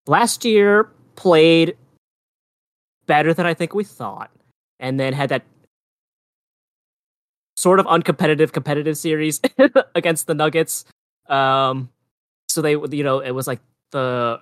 last year played better than I think we thought, and then had that sort of uncompetitive competitive series against the Nuggets. Um, so they, you know, it was like the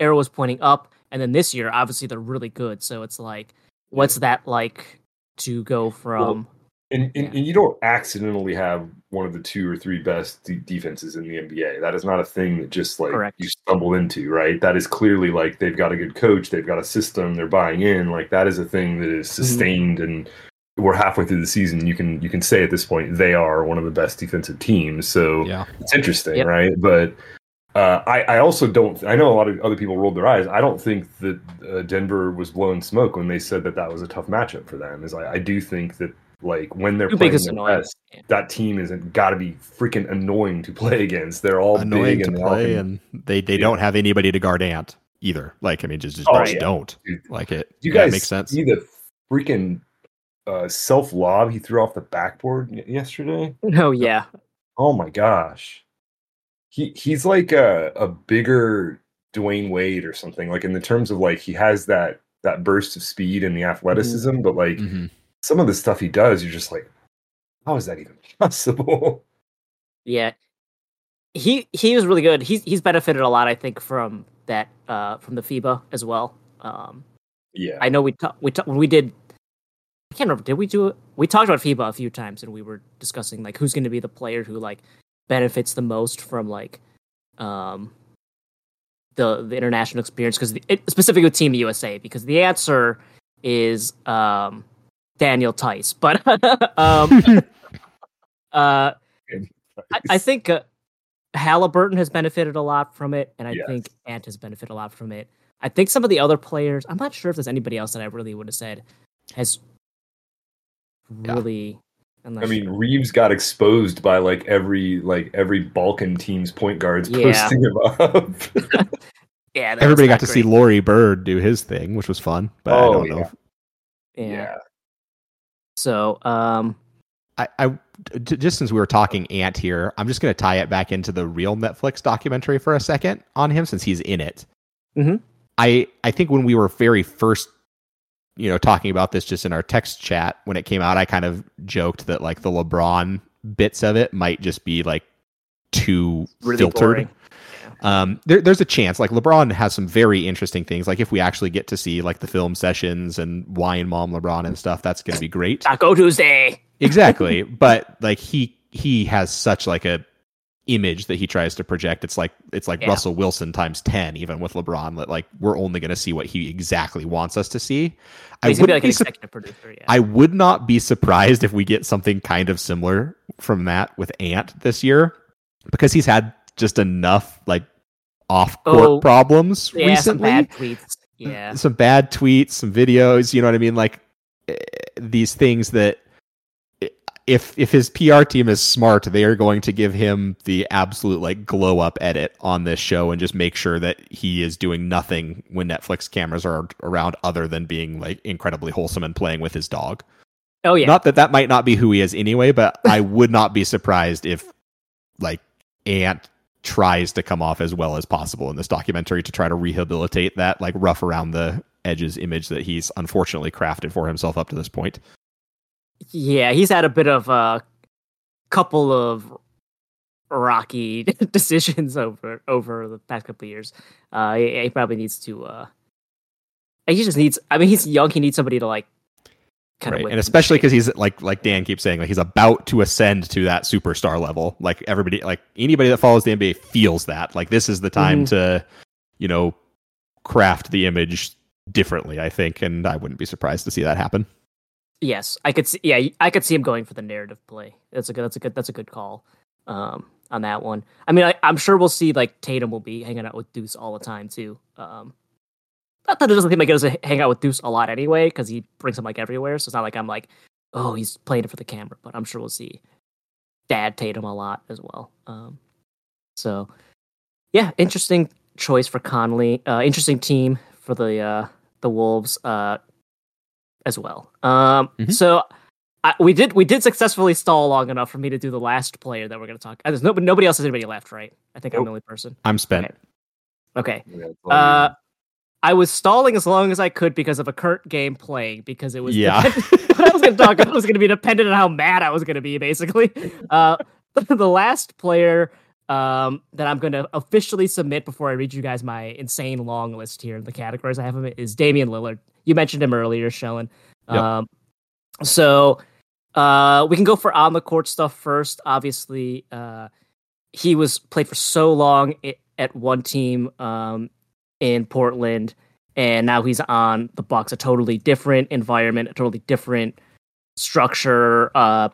arrow was pointing up, and then this year, obviously, they're really good. So it's like, what's that like to go from? And, and, Yeah. and you don't accidentally have one of the two or three best de- defenses in the NBA. That is not a thing that just like Correct. you stumble into, right? That is clearly like they've got a good coach, they've got a system, they're buying in. Like that is a thing that is sustained, and we're halfway through the season. You can you can say at this point they are one of the best defensive teams. So yeah, it's interesting, Yep. right? But uh, I, I also don't. I know a lot of other people rolled their eyes. I don't think that uh, Denver was blowing smoke when they said that that was a tough matchup for them. Is I, I do think that like when they're Too playing big is their annoying. best, that team isn't got to be freaking annoying to play against. They're all annoying big to and play, can- and they they Yeah. don't have anybody to guard Ant either. Like I mean, just just, Oh, just yeah. don't Dude. like it. Do you yeah, guys make sense. see the freaking uh, self lob he threw off the backboard y- yesterday? Oh yeah, Oh my gosh. He he's like a, a bigger Dwyane Wade or something. Like in the terms of like he has that that burst of speed and the athleticism, but like Mhm. some of the stuff he does, you're just like, how is that even possible? yeah. He he was really good. He's he's benefited a lot, I think, from that uh from the FIBA as well. Um, Yeah. I know we ta- we ta- when we did. I can't remember. Did we do it? We talked about FIBA a few times, and we were discussing like who's going to be the player who like benefits the most from like um the the international experience because specifically with Team USA because the answer is um Daniel Theis, but um uh I, I think uh, Halliburton has benefited a lot from it, and I Yes. think Ant has benefited a lot from it. I think some of the other players, I'm not sure if there's anybody else that I really would have said has. Really. I'm I mean, sure. Reaves got exposed by like every like every Balkan team's point guards Yeah. posting him up. yeah, Everybody not got to see great. Laurie Bird do his thing, which was fun. But I Oh, don't know. yeah. Yeah. yeah. So, um, I, I just since we were talking Ant here, I'm just going to tie it back into the real Netflix documentary for a second on him since he's in it. Mhm. I I think when we were very first, you know, talking about this just in our text chat when it came out, I kind of joked that like the LeBron bits of it might just be like too really filtered. boring. um, there, there's a chance. Like LeBron has some very interesting things. Like if we actually get to see like the film sessions and wine mom LeBron and stuff, that's going to be great. Taco Tuesday. exactly, but like he he has such like a image that he tries to project. It's like it's like Yeah. Russell Wilson times ten, even with LeBron. Like we're only going to see what he exactly wants us to see. I He's gonna be wouldn't like be executive producer. Yeah. I would not be surprised if we get something kind of similar from that with Ant this year because he's had just enough like off court Oh, problems yeah, some recently. bad tweets. Yeah. Some bad tweets, some videos, you know what I mean? Like eh, these things that if if his PR team is smart, they are going to give him the absolute like glow up edit on this show and just make sure that he is doing nothing when Netflix cameras are around other than being like incredibly wholesome and playing with his dog. Oh yeah. Not that that might not be who he is anyway, but I would not be surprised if like Ant tries to come off as well as possible in this documentary to try to rehabilitate that like rough around the edges image that he's unfortunately crafted for himself up to this point. Yeah, he's had a bit of a couple of rocky decisions over over the past couple of years. Uh, he, he probably needs to. Uh, he just needs. I mean, he's young. He needs somebody to like. Kind right. of And especially because he's like like Dan keeps saying, like he's about to ascend to that superstar level. Like everybody like anybody that follows the NBA feels that. Like this is the time to, you know, craft the image differently, I think, and I wouldn't be surprised to see that happen. Yes, I could see. Yeah, I could see him going for the narrative play. That's a good. That's a good. That's a good call. Um, on that one. I mean, I, I'm sure we'll see like Tatum will be hanging out with Deuce all the time too. Um, not that it doesn't seem like he doesn't hang out with Deuce a lot anyway, because he brings him like everywhere. So it's not like I'm like, oh, he's playing it for the camera. But I'm sure we'll see Dad Tatum a lot as well. Um, so yeah, interesting choice for Conley. Uh, interesting team for the uh, the Wolves uh, as well. Um, Mhm. so. I, we did we did successfully stall long enough for me to do the last player that we're going to talk. uh, There's no, nobody else has anybody left, right? I think I'm the only person. I'm spent. Okay. Okay. Yeah, it's all Uh. I was stalling as long as I could because of a current game playing because it was Yeah. what I was going to talk about was going to be dependent on how mad I was going to be basically. Uh, the last player um, that I'm going to officially submit before I read you guys my insane long list here the categories I have it is Damian Lillard. You mentioned him earlier, Shellin. Yep. Um, so uh, we can go for on the court stuff first. Obviously, uh, he was played for so long at one team um, in Portland, and now he's on the Bucks. A totally different environment, a totally different structure. Uh,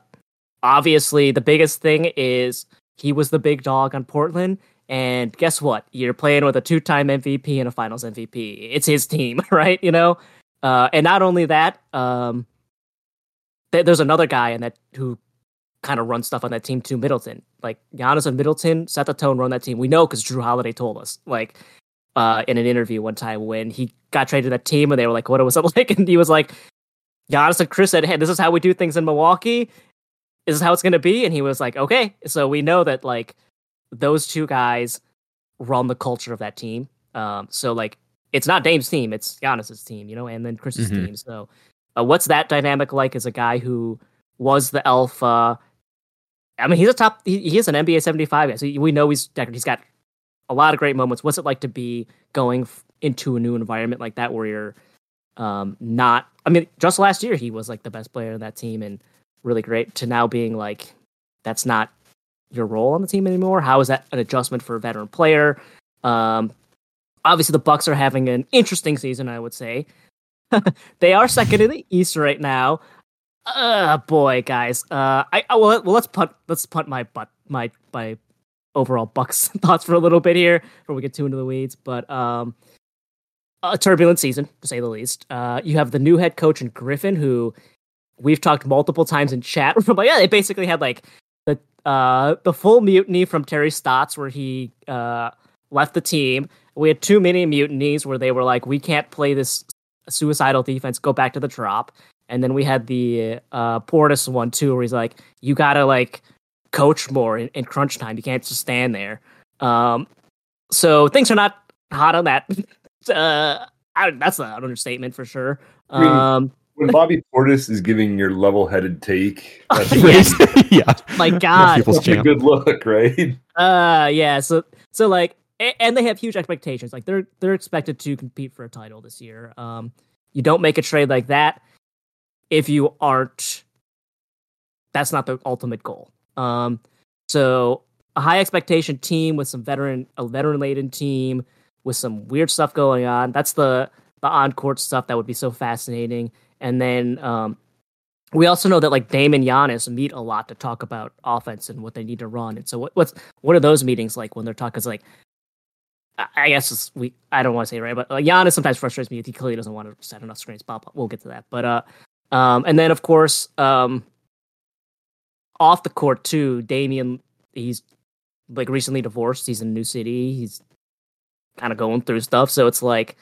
obviously, the biggest thing is he was the big dog on Portland. And guess what? You're playing with a two-time MVP and a Finals MVP. It's his team, right? You know. Uh, and not only that, um, th- there's another guy in that who kind of runs stuff on that team too. Middleton, like Giannis and Middleton, set the tone, run that team. We know because Jrue Holiday told us, like, uh, in an interview one time when he got traded to that team, and they were like, "What was it like?" And he was like, Giannis and Chris said, "Hey, this is how we do things in Milwaukee. This is how it's going to be." And he was like, "Okay." So we know that like those two guys run the culture of that team. Um, so like it's not Dame's team, it's Giannis's team, you know, and then Chris's Mhm. team. So uh, what's that dynamic like as a guy who was the alpha? I mean, he's a top. He, he is an NBA seventy five guy, so we know he's he's got a lot of great moments. What's it like to be going f- into a new environment like that, where you're um, not? I mean, just last year he was like the best player in that team and really great. To now being like, that's not your role on the team anymore. How is that an adjustment for a veteran player? Um, obviously, the Bucks are having an interesting season. I would say they are second in the East right now. Uh boy, guys. Uh, I, I well, well, let's punt. Let's punt my butt my my overall Bucks thoughts for a little bit here before we get too into the weeds. But um, a turbulent season to say the least. Uh, you have the new head coach in Griffin, who we've talked multiple times in chat. From like, yeah, they basically had like the uh the full mutiny from Terry Stotts, where he uh left the team. We had too many mutinies where they were like, we can't play this suicidal defense. Go back to the drop. And then we had the uh Portis one too, where he's like, you gotta like coach more in, in crunch time. You can't just stand there. Um, so things are not hot on that. uh, I, that's an understatement for sure. Um, when Bobby Portis is giving your level-headed take, that's, Yes. yeah. my God. That's a good look, right? Uh, yeah. So, so like and they have huge expectations. Like they're they're expected to compete for a title this year. Um, you don't make a trade like that if you aren't. That's not the ultimate goal. Um, so a high expectation team with some veteran, a veteran laden team with some weird stuff going on. That's the the on court stuff that would be so fascinating. And then um, we also know that like Dame and Giannis meet a lot to talk about offense and what they need to run. And so what, what's what are those meetings like when they're talking? It's like I guess we I don't want to say right, but like Giannis sometimes frustrates me. He clearly doesn't want to set enough screens. But we'll get to that. But uh, um, and then of course um, off the court too, Damian he's like recently divorced. He's in a new city. He's kind of going through stuff. So it's like,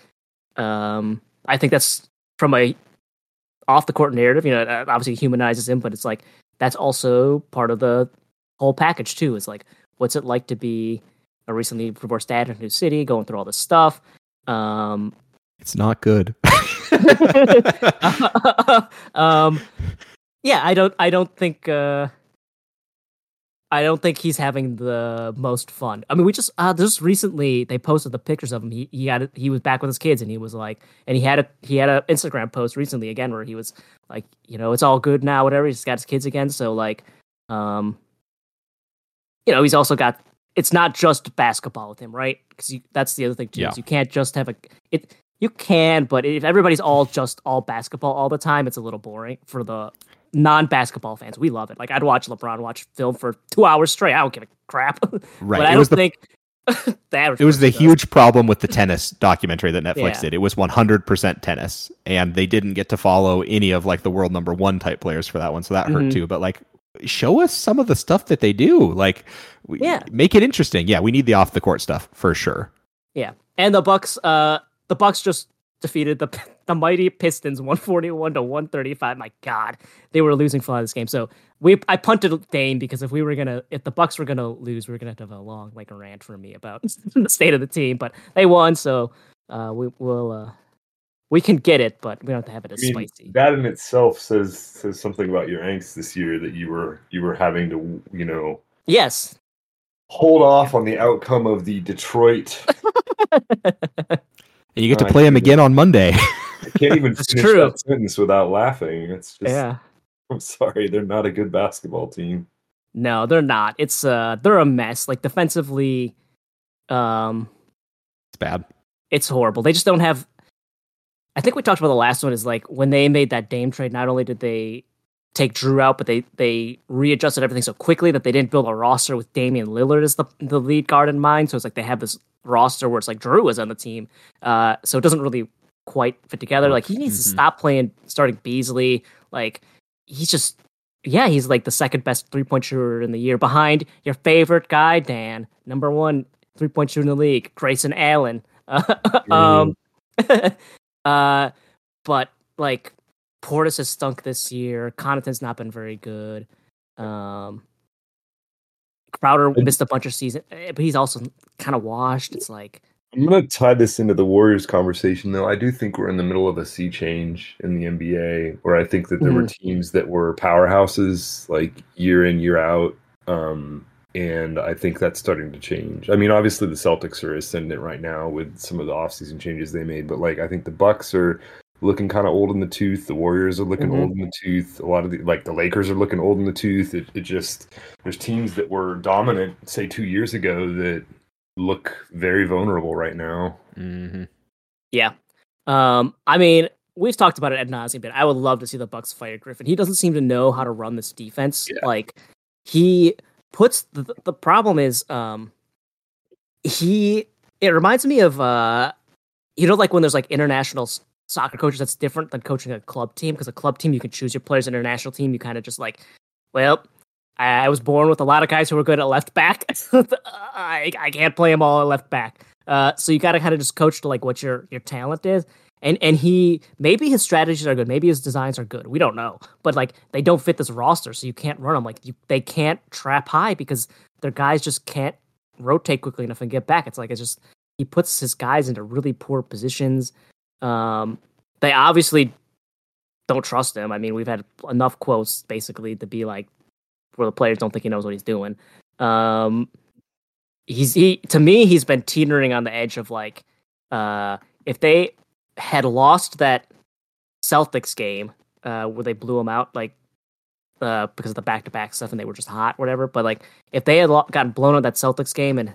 um, I think that's from a off the court narrative. You know, obviously humanizes him, but it's like that's also part of the whole package too. Is like, what's it like to be a recently divorced dad in a new city, going through all this stuff. Um, it's not good. um, yeah, I don't. I don't think. Uh, I don't think he's having the most fun. I mean, we just uh, just recently they posted the pictures of him. He he had he was back with his kids, and he was like, and he had a he had an Instagram post recently again where he was like, you know, it's all good now, whatever. He's got his kids again, so like, um, you know, he's also got. It's not just basketball with him, right? Because that's the other thing too. Yeah. Is you can't just have a it. You can, but if everybody's all just all basketball all the time, it's a little boring for the non-basketball fans. We love it. Like I'd watch LeBron watch film for two hours straight. I don't give a crap. Right. but I It don't the- think that It was the does. huge problem with the tennis documentary that Netflix Yeah. did. It was 100% tennis, and they didn't get to follow any of like the world number one type players for that one, so that Mhm. hurt too. But like, show us some of the stuff that they do. Like, we, Yeah. make it interesting. Yeah, we need the off the court stuff for sure. Yeah, and the Bucks. Uh, the Bucks just defeated the the mighty Pistons, one forty one to one thirty five. My God, they were losing for a lot of this game. So we, I punted Dame because if we were gonna, if the Bucks were gonna lose, we were gonna have a long like rant for me about the state of the team. But they won, so uh, we will. Uh, we can get it, but we don't have to have it I as mean, spicy. that in itself says says something about your angst this year that you were you were having to you know Yes. hold off on the outcome of the Detroit. And you get to play him again on Monday. I can't even finish true. that sentence without laughing. It's just yeah. I'm sorry, they're not a good basketball team. No, they're not. It's uh, they're a mess. Like defensively, um, it's bad. it's horrible. They just don't have. I think we talked about the last one is like when they made that Dame trade. Not only did they take Jrue out, but they they readjusted everything so quickly that they didn't build a roster with Damian Lillard as the the lead guard in mind. So it's like they have this roster where it's like Jrue is on the team. Uh, so it doesn't really quite fit together. Like he needs to Mhm. stop playing starting Beasley. Like he's just yeah, he's like the second best three point shooter in the year behind your favorite guy, Dan, number one three point shooter in the league, Grayson Allen. um, uh, but like Portis has stunk this year. Connaughton's not been very good. Um, Crowder missed a bunch of season, eh, but he's also kind of washed. It's like I'm gonna tie this into the Warriors conversation though. I do think we're in the middle of a sea change in the NBA where I think that there were teams that were powerhouses like year in, year out. Um, and I think that's starting to change. I mean, obviously the Celtics are ascendant right now with some of the offseason changes they made, but like I think the Bucks are looking kind of old in the tooth. The Warriors are looking Mhm. old in the tooth. A lot of the like the Lakers are looking old in the tooth. It, it just there's teams that were dominant, say two years ago, that look very vulnerable right now. Mm-hmm. Yeah. Um, I mean, we've talked about it ad nauseum, but I would love to see the Bucks fire Griffin. He doesn't seem to know how to run this defense. Yeah. Like he puts the the problem is um he it reminds me of uh you know like when there's like international soccer coaches that's different than coaching a club team because a club team you can choose your players international team you kind of just like well I I was born with a lot of guys who were good at left back. I, I can't play them all at left back. Uh, so you got to kind of just coach to like what your your talent is. And and he maybe his strategies are good, maybe his designs are good. We don't know, but like they don't fit this roster, so you can't run them. Like you, they can't trap high because their guys just can't rotate quickly enough and get back. It's like it's just he puts his guys into really poor positions. Um, they obviously don't trust him. I mean, we've had enough quotes basically to be like where the players don't think he knows what he's doing. Um, he's he to me he's been teetering on the edge of like uh if they had lost that Celtics game uh where they blew him out like uh because of the back to back stuff and they were just hot whatever but like if they had gotten blown out that Celtics game and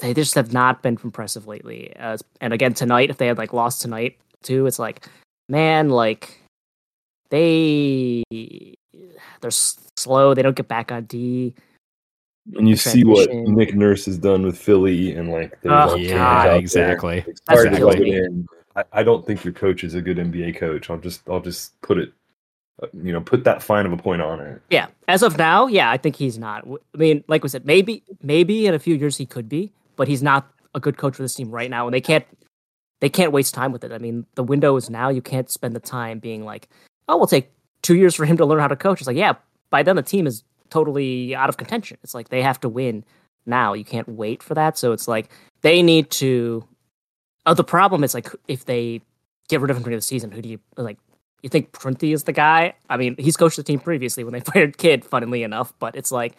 they just have not been impressive lately uh, and again tonight if they had like lost tonight too it's like man like they they're s- slow they don't get back on D And you see what. Nick Nurse has done with Philly, and like, there's Oh, Yeah, exactly. exactly. It's hard to That's rub killing it me. in. I, I don't think your coach is a good NBA coach. I'll just, I'll just put it, Uh, you know, put that fine of a point on it. Yeah, as of now, yeah, I think he's not. I mean, like we said, maybe maybe in a few years he could be, but he's not a good coach for this team right now, and they can't they can't waste time with it. I mean, the window is now. You can't spend the time being like, oh, we'll take two years for him to learn how to coach. It's like, yeah, by then the team is totally out of contention. It's like they have to win now. You can't wait for that. So it's like they need to. Oh, the problem is like if they get rid of him during the season, who do you like? You think Prunty is the guy? I mean, he's coached the team previously when they fired Kidd, funnily enough. But it's like,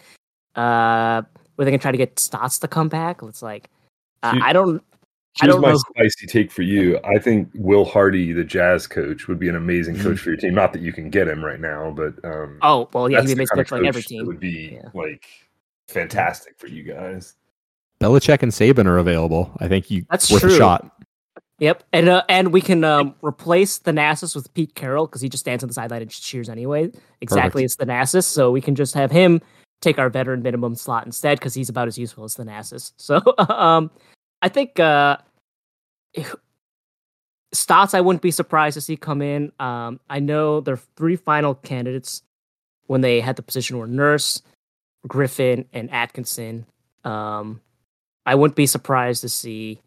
uh, were they gonna try to get Stotts to come back? It's like, uh, Here- I don't, I don't my know. spicy take for you. I think Will Hardy, the Jazz coach, would be an amazing coach for your team. Not that you can get him right now, but um, Oh well, yeah, he the makes kind of coach like every team. Would be Yeah. like fantastic for you guys. Belichick and Saban are available. I think you That's worth true. a shot. Yep, and uh, and we can um, replace the Thanasis with Pete Carroll because he just stands on the sideline and just cheers anyway. Exactly, it's the Thanasis, so we can just have him take our veteran minimum slot instead because he's about as useful as the Thanasis. So um, I think uh, Stotts, I wouldn't be surprised to see come in. Um, I know their three final candidates when they had the position were Nurse, Griffin, and Atkinson. Um, I wouldn't be surprised to see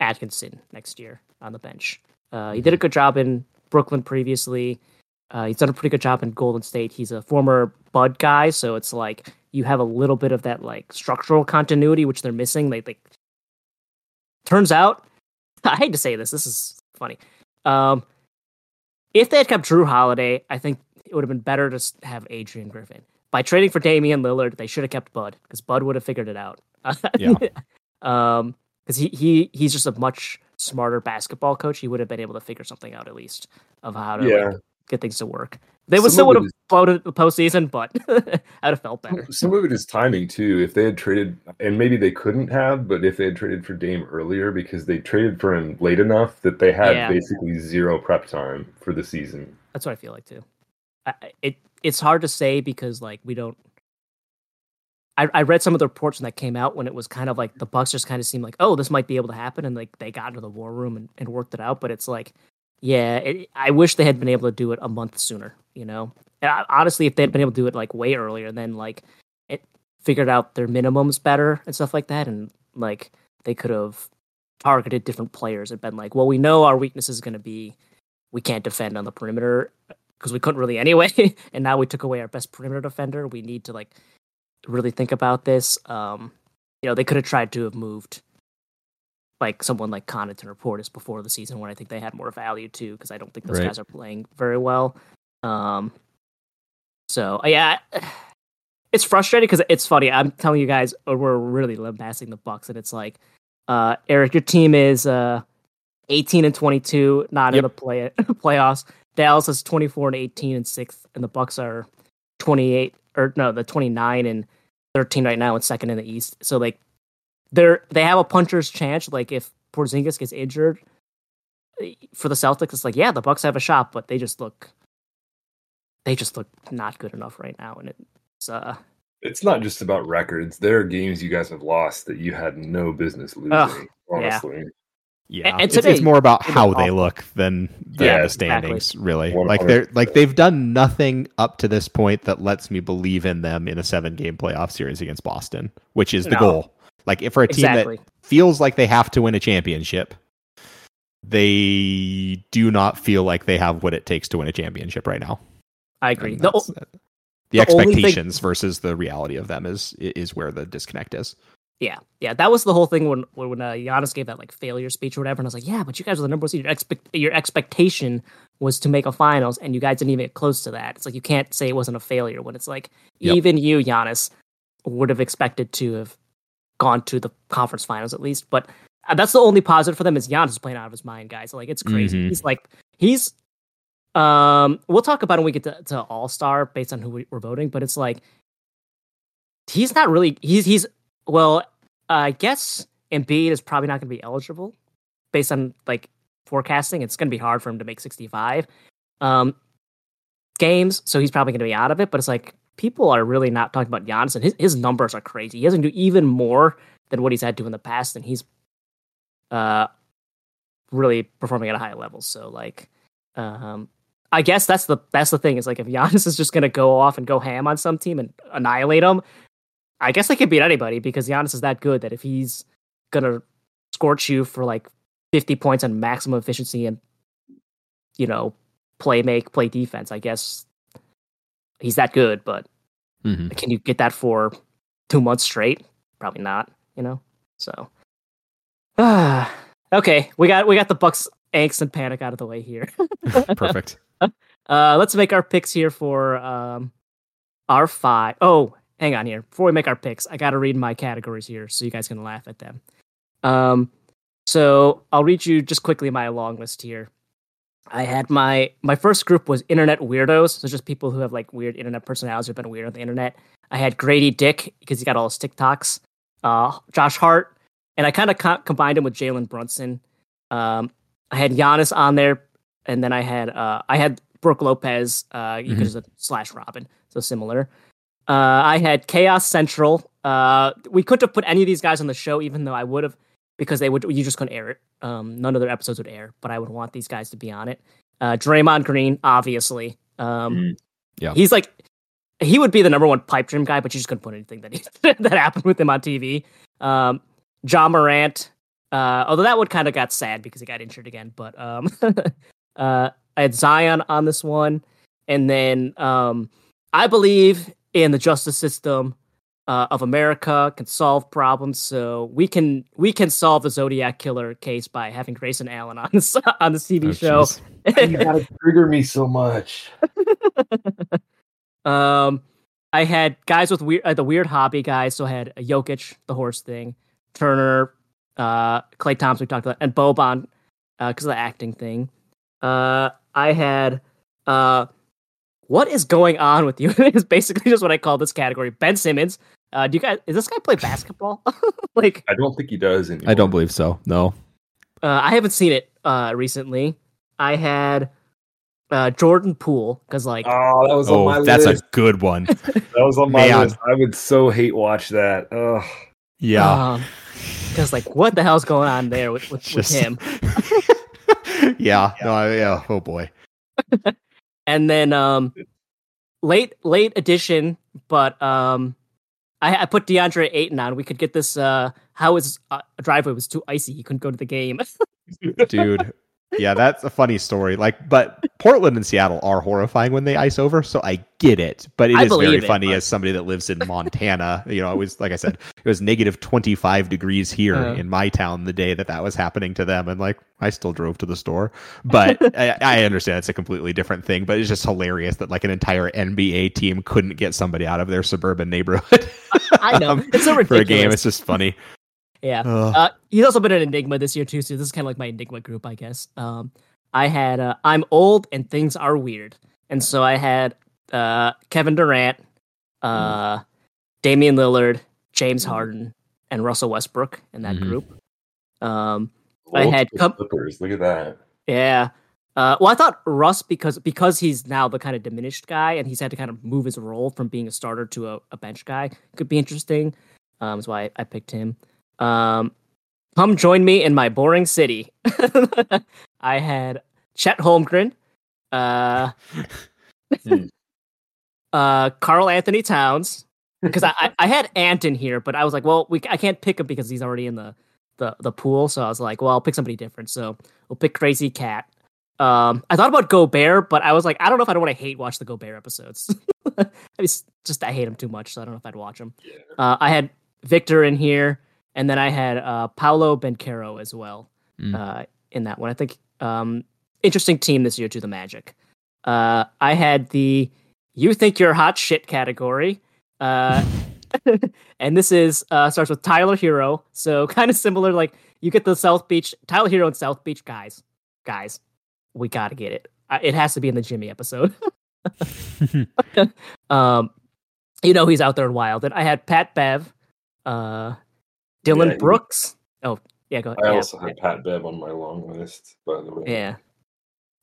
Atkinson next year on the bench. Uh, he did a good job in Brooklyn previously. Uh, he's done a pretty good job in Golden State. He's a former Bud guy, so it's like you have a little bit of that like structural continuity, which they're missing. They like turns out, I hate to say this, this is funny. Um, if they had kept Jrue Holiday, I think it would have been better to have Adrian Griffin. By trading for Damian Lillard, they should have kept Bud because Bud would have figured it out. Yeah. um, because he, he he's just a much smarter basketball coach. He would have been able to figure something out at least of how to Yeah. like, get things to work. They would still would have floated the postseason, but I'd have felt better. Some of it is timing too. If they had traded, and maybe they couldn't have, but if they had traded for Dame earlier, because they traded for him late enough that they had Yeah. basically zero prep time for the season. That's what I feel like too. I- it it's hard to say because like we don't. I, I read some of the reports when that came out when it was kind of like the Bucks just kind of seemed like oh this might be able to happen and like they got into the war room and, and worked it out but it's like yeah it, I wish they had been able to do it a month sooner you know and I, honestly if they'd been able to do it like way earlier then like it figured out their minimums better and stuff like that and like they could have targeted different players and been like well we know our weakness is going to be we can't defend on the perimeter because we couldn't really anyway. and now we took away our best perimeter defender. We need to like really think about this. Um, you know, they could have tried to have moved like someone like Connaughton or Portis before the season when I think they had more value too, because I don't think those Right. guys are playing very well. Um, so uh, yeah, it's frustrating because it's funny. I'm telling you guys, uh, we're really lambasting the Bucks, and it's like, uh, Eric, your team is uh 18 and 22, not in the play playoffs. Dallas is 24 and 18 and sixth, and the Bucks are 28 or no, the 29 and 13 right now and second in the East. So like they're they have a puncher's chance. Like if Porzingis gets injured eh, for the Celtics, it's like yeah, the Bucks have a shot, but they just look they just look not good enough right now, and it's uh It's not just about records. There are games you guys have lost that you had no business losing. Ugh, honestly, Yeah, and it's, today, it's more about it how they awful. look than, than Yeah, the exactly. standings. Really, 100%. like they're like they've done nothing up to this point that lets me believe in them in a seven-game playoff series against Boston, which is the No. goal. Like if for a team exactly. that feels like they have to win a championship, they do not feel like they have what it takes to win a championship right now. I agree. The, o- the the only thing- expectations versus the reality of them is is where the disconnect is. Yeah, yeah, that was the whole thing when when uh, Giannis gave that like failure speech or whatever, and I was like, yeah, but you guys were the number one seed. Your expect your expectation was to make a finals, and you guys didn't even get close to that. It's like you can't say it wasn't a failure when it's like Yep. even you, Giannis, would have expected to have gone to the conference finals at least. But uh, that's the only positive for them is Giannis is playing out of his mind, guys. Like it's crazy. Mhm. He's like he's um we'll talk about it when we get to, to All Star based on who we, we're voting, but it's like he's not really he's he's well I guess Embiid is probably not going to be eligible based on like forecasting. It's going to be hard for him to make 65 um games, so he's probably going to be out of it. But it's like people are really not talking about Giannis, and his his numbers are crazy. He doesn't do even more than what he's had to in the past, and he's uh really performing at a high level. So like, um, I guess that's the that's the thing is like if Giannis is just gonna go off and go ham on some team and annihilate them, I guess they could beat anybody because Giannis is that good that if he's gonna scorch you for like fifty points and maximum efficiency and you know play make play defense, I guess he's that good. But Mhm. can you get that for two months straight? Probably not. You know. So, ah, okay, we got we got the Bucks angst and panic out of the way here. Perfect. Uh, let's make our picks here for um, our five. Oh, hang on here. Before we make our picks, I got to read my categories here so you guys can laugh at them. Um, so I'll read you just quickly my long list here. I had my my first group was internet weirdos, so just people who have like weird internet personalities who've been weird on the internet. I had Grady Dick because he got all his TikToks. Uh, Josh Hart, and I kind of co- combined him with Jalen Brunson. Um, I had Giannis on there, and then I had uh, I had Brooke Lopez uh, Mhm. of slash Robin, so similar. Uh, I had Chaos Central. Uh, we couldn't have put any of these guys on the show, even though I would have, because they would. You just couldn't air it. Um, none of their episodes would air, but I would want these guys to be on it. Uh, Draymond Green, obviously. Um, Mm. Yeah. he's like he would be the number one pipe dream guy, but you just couldn't put anything that he, that happened with him on TV. Um, Ja Morant, uh, although that one kind of got sad because he got injured again. But um, uh, I had Zion on this one, and then um, I believe in the justice system uh, of America can solve problems. So we can we can solve the Zodiac killer case by having Grayson Allen on this on the TV Oh, show. you gotta trigger me so much. Um, I had guys with weird, uh, the weird hobby guys. So I had Jokic, the horse thing, Turner, uh, Klay Thompson, we talked about, and Boban, because of the acting thing. Uh, I had, uh, what is going on with you? is basically just what I call this category. Ben Simmons. Uh, do you guys? Is this guy play basketball? like, I don't think he does anymore. I don't believe so. No. uh, I haven't seen it uh recently. I had uh Jordan Poole because like Oh, that was on my Oh, that's list. a good one. That was on my Man. list. I would so hate watch that. Ugh. Yeah. because like what the hell's going on there with with, with Just- him? yeah. No, I- yeah. Oh boy. And then um late late edition but um i, I put deandre ayton on. We could get this uh how his uh, driveway was too icy. He couldn't go to the game. Dude. Yeah, that's a funny story. Like, but Portland and Seattle are horrifying when they ice over, so I get it. But it I is very it, funny but- as somebody that lives in Montana. You know, it was like I said, it was negative twenty five degrees here Uh. in my town the day that that was happening to them, and like I still drove to the store. But I, I understand it's a completely different thing. But it's just hilarious that like an entire NBA team couldn't get somebody out of their suburban neighborhood. i know um, it's so for a game. It's just funny. Yeah uh he's also been an enigma this year too so this is kind of like my enigma group i guess um i had uh i'm old and things are weird and so i had uh kevin durant uh damian lillard james harden and russell westbrook in that Mhm. group um I had Multiple come- Clippers. Look at that. Yeah. Uh, well, I thought Russ because because he's now the kind of diminished guy, and he's had to kind of move his role from being a starter to a, a bench guy. Could be interesting. Um, that's why I, I picked him. Um, come join me in my boring city. I had Chet Holmgren, uh, Hmm. uh, Karl-Anthony Towns, because I, I, I had Ant in here, but I was like, well, we I can't pick him because he's already in the the the pool. So I was like, well, I'll pick somebody different. So we'll pick Crazy Cat. Um, I thought about Gobert, but I was like, I don't know if I don't want to hate watch the Gobert episodes. I just, just I hate him too much, so I don't know if I'd watch him. Yeah. Uh, I had Victor in here, and then I had uh, Paolo Banchero as well Mm. uh, in that one. I think um, interesting team this year to the Magic. Uh, I had the "You think you're hot shit" category. Uh, and this is uh starts with Tyler Herro. So kind of similar, like you get the South Beach Tyler Herro and South Beach guys. Guys, we gotta get it. It has to be in the Jimmy episode. um, you know he's out there in wild. And I had Pat Bev, uh, Dillon Yeah, he- Brooks. Oh yeah, go ahead. I yeah, also had Pat Bev on my long list, by the way. yeah.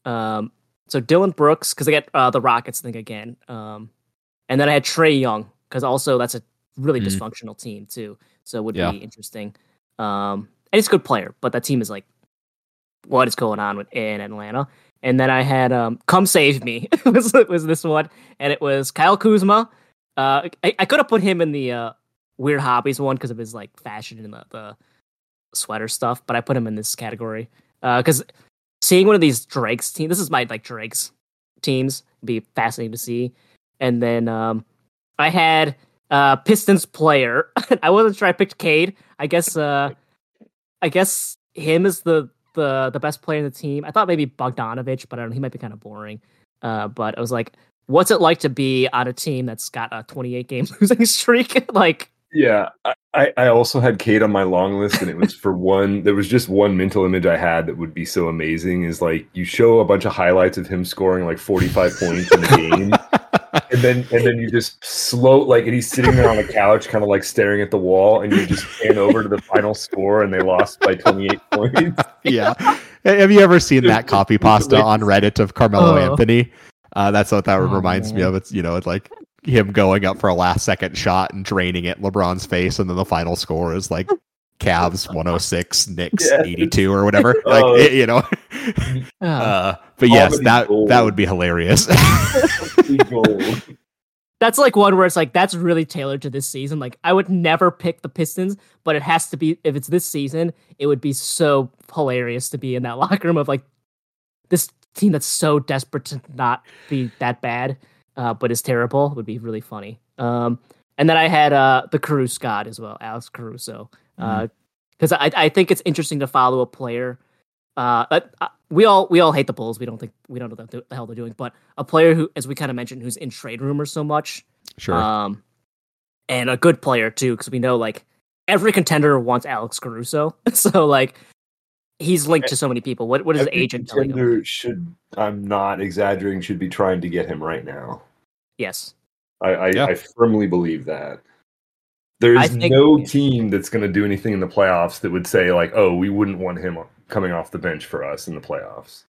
Um, so Dillon Brooks because I get uh, the Rockets thing again. Um, and then I had Trae Young because also that's a really Mm. dysfunctional team too. So it would Yeah. be interesting. Um, and he's a good player, but that team is like, what is going on with in Atlanta? And then I had um, "Come Save Me" was was this one, and it was Kyle Kuzma. Uh, I, I could have put him in the uh, weird hobbies one because of his like fashion and the, the sweater stuff, but I put him in this category because seeing one of these Drake's team. This is my like Drake's teams. Be fascinating to see. And then um, I had uh, Pistons player. I wasn't sure. I picked Cade. I guess. Uh, I guess him is the the the best player in the team. I thought maybe Bogdanovich, but I don't know. He might be kind of boring. Uh, but I was like, what's it like to be on a team that's got a 28 game losing streak? like, Yeah, I- I, I also had Cade on my long list, and it was for one. There was just one mental image I had that would be so amazing. Is like you show a bunch of highlights of him scoring like forty five points in a game, and then and then you just slow like and he's sitting there on a couch, kind of like staring at the wall, and you just pan over to the final score, and they lost by twenty eight points. yeah. Have you ever seen that copy pasta on Reddit of Carmelo Oh. Anthony? Uh, that's what that Oh, reminds me of. It's you know, it's like him going up for a last second shot and draining it LeBron's face, and then the final score is like Cavs 106, Knicks Yeah. 82 or whatever. Like Oh. it- you know. uh, Uh, but yes, that gold. that would be hilarious. That's like one where it's like that's really tailored to this season. Like I would never pick the Pistons, but it has to be if it's this season, it would be so hilarious to be in that locker room of like this team that's so desperate to not be that bad, uh, but is terrible would be really funny. Um, and then I had uh, the Caruso God as well, Alex Caruso, because I I think it's interesting to follow a player. Uh, uh, uh, we all we all hate the Bulls. We don't think we don't know what the hell they're doing, but a player who, as we kind of mentioned, who's in trade rumors so much, sure. um, and a good player too, because we know like every contender wants Alex Caruso. so like he's linked to so many people. What what is the agent telling him? contender should I'm not exaggerating. Should be trying to get him right now. Yes. I, I, Yeah. I firmly believe that. There is think- no team that's going to do anything in the playoffs that would say like, "Oh, we wouldn't want him coming off the bench for us in the playoffs."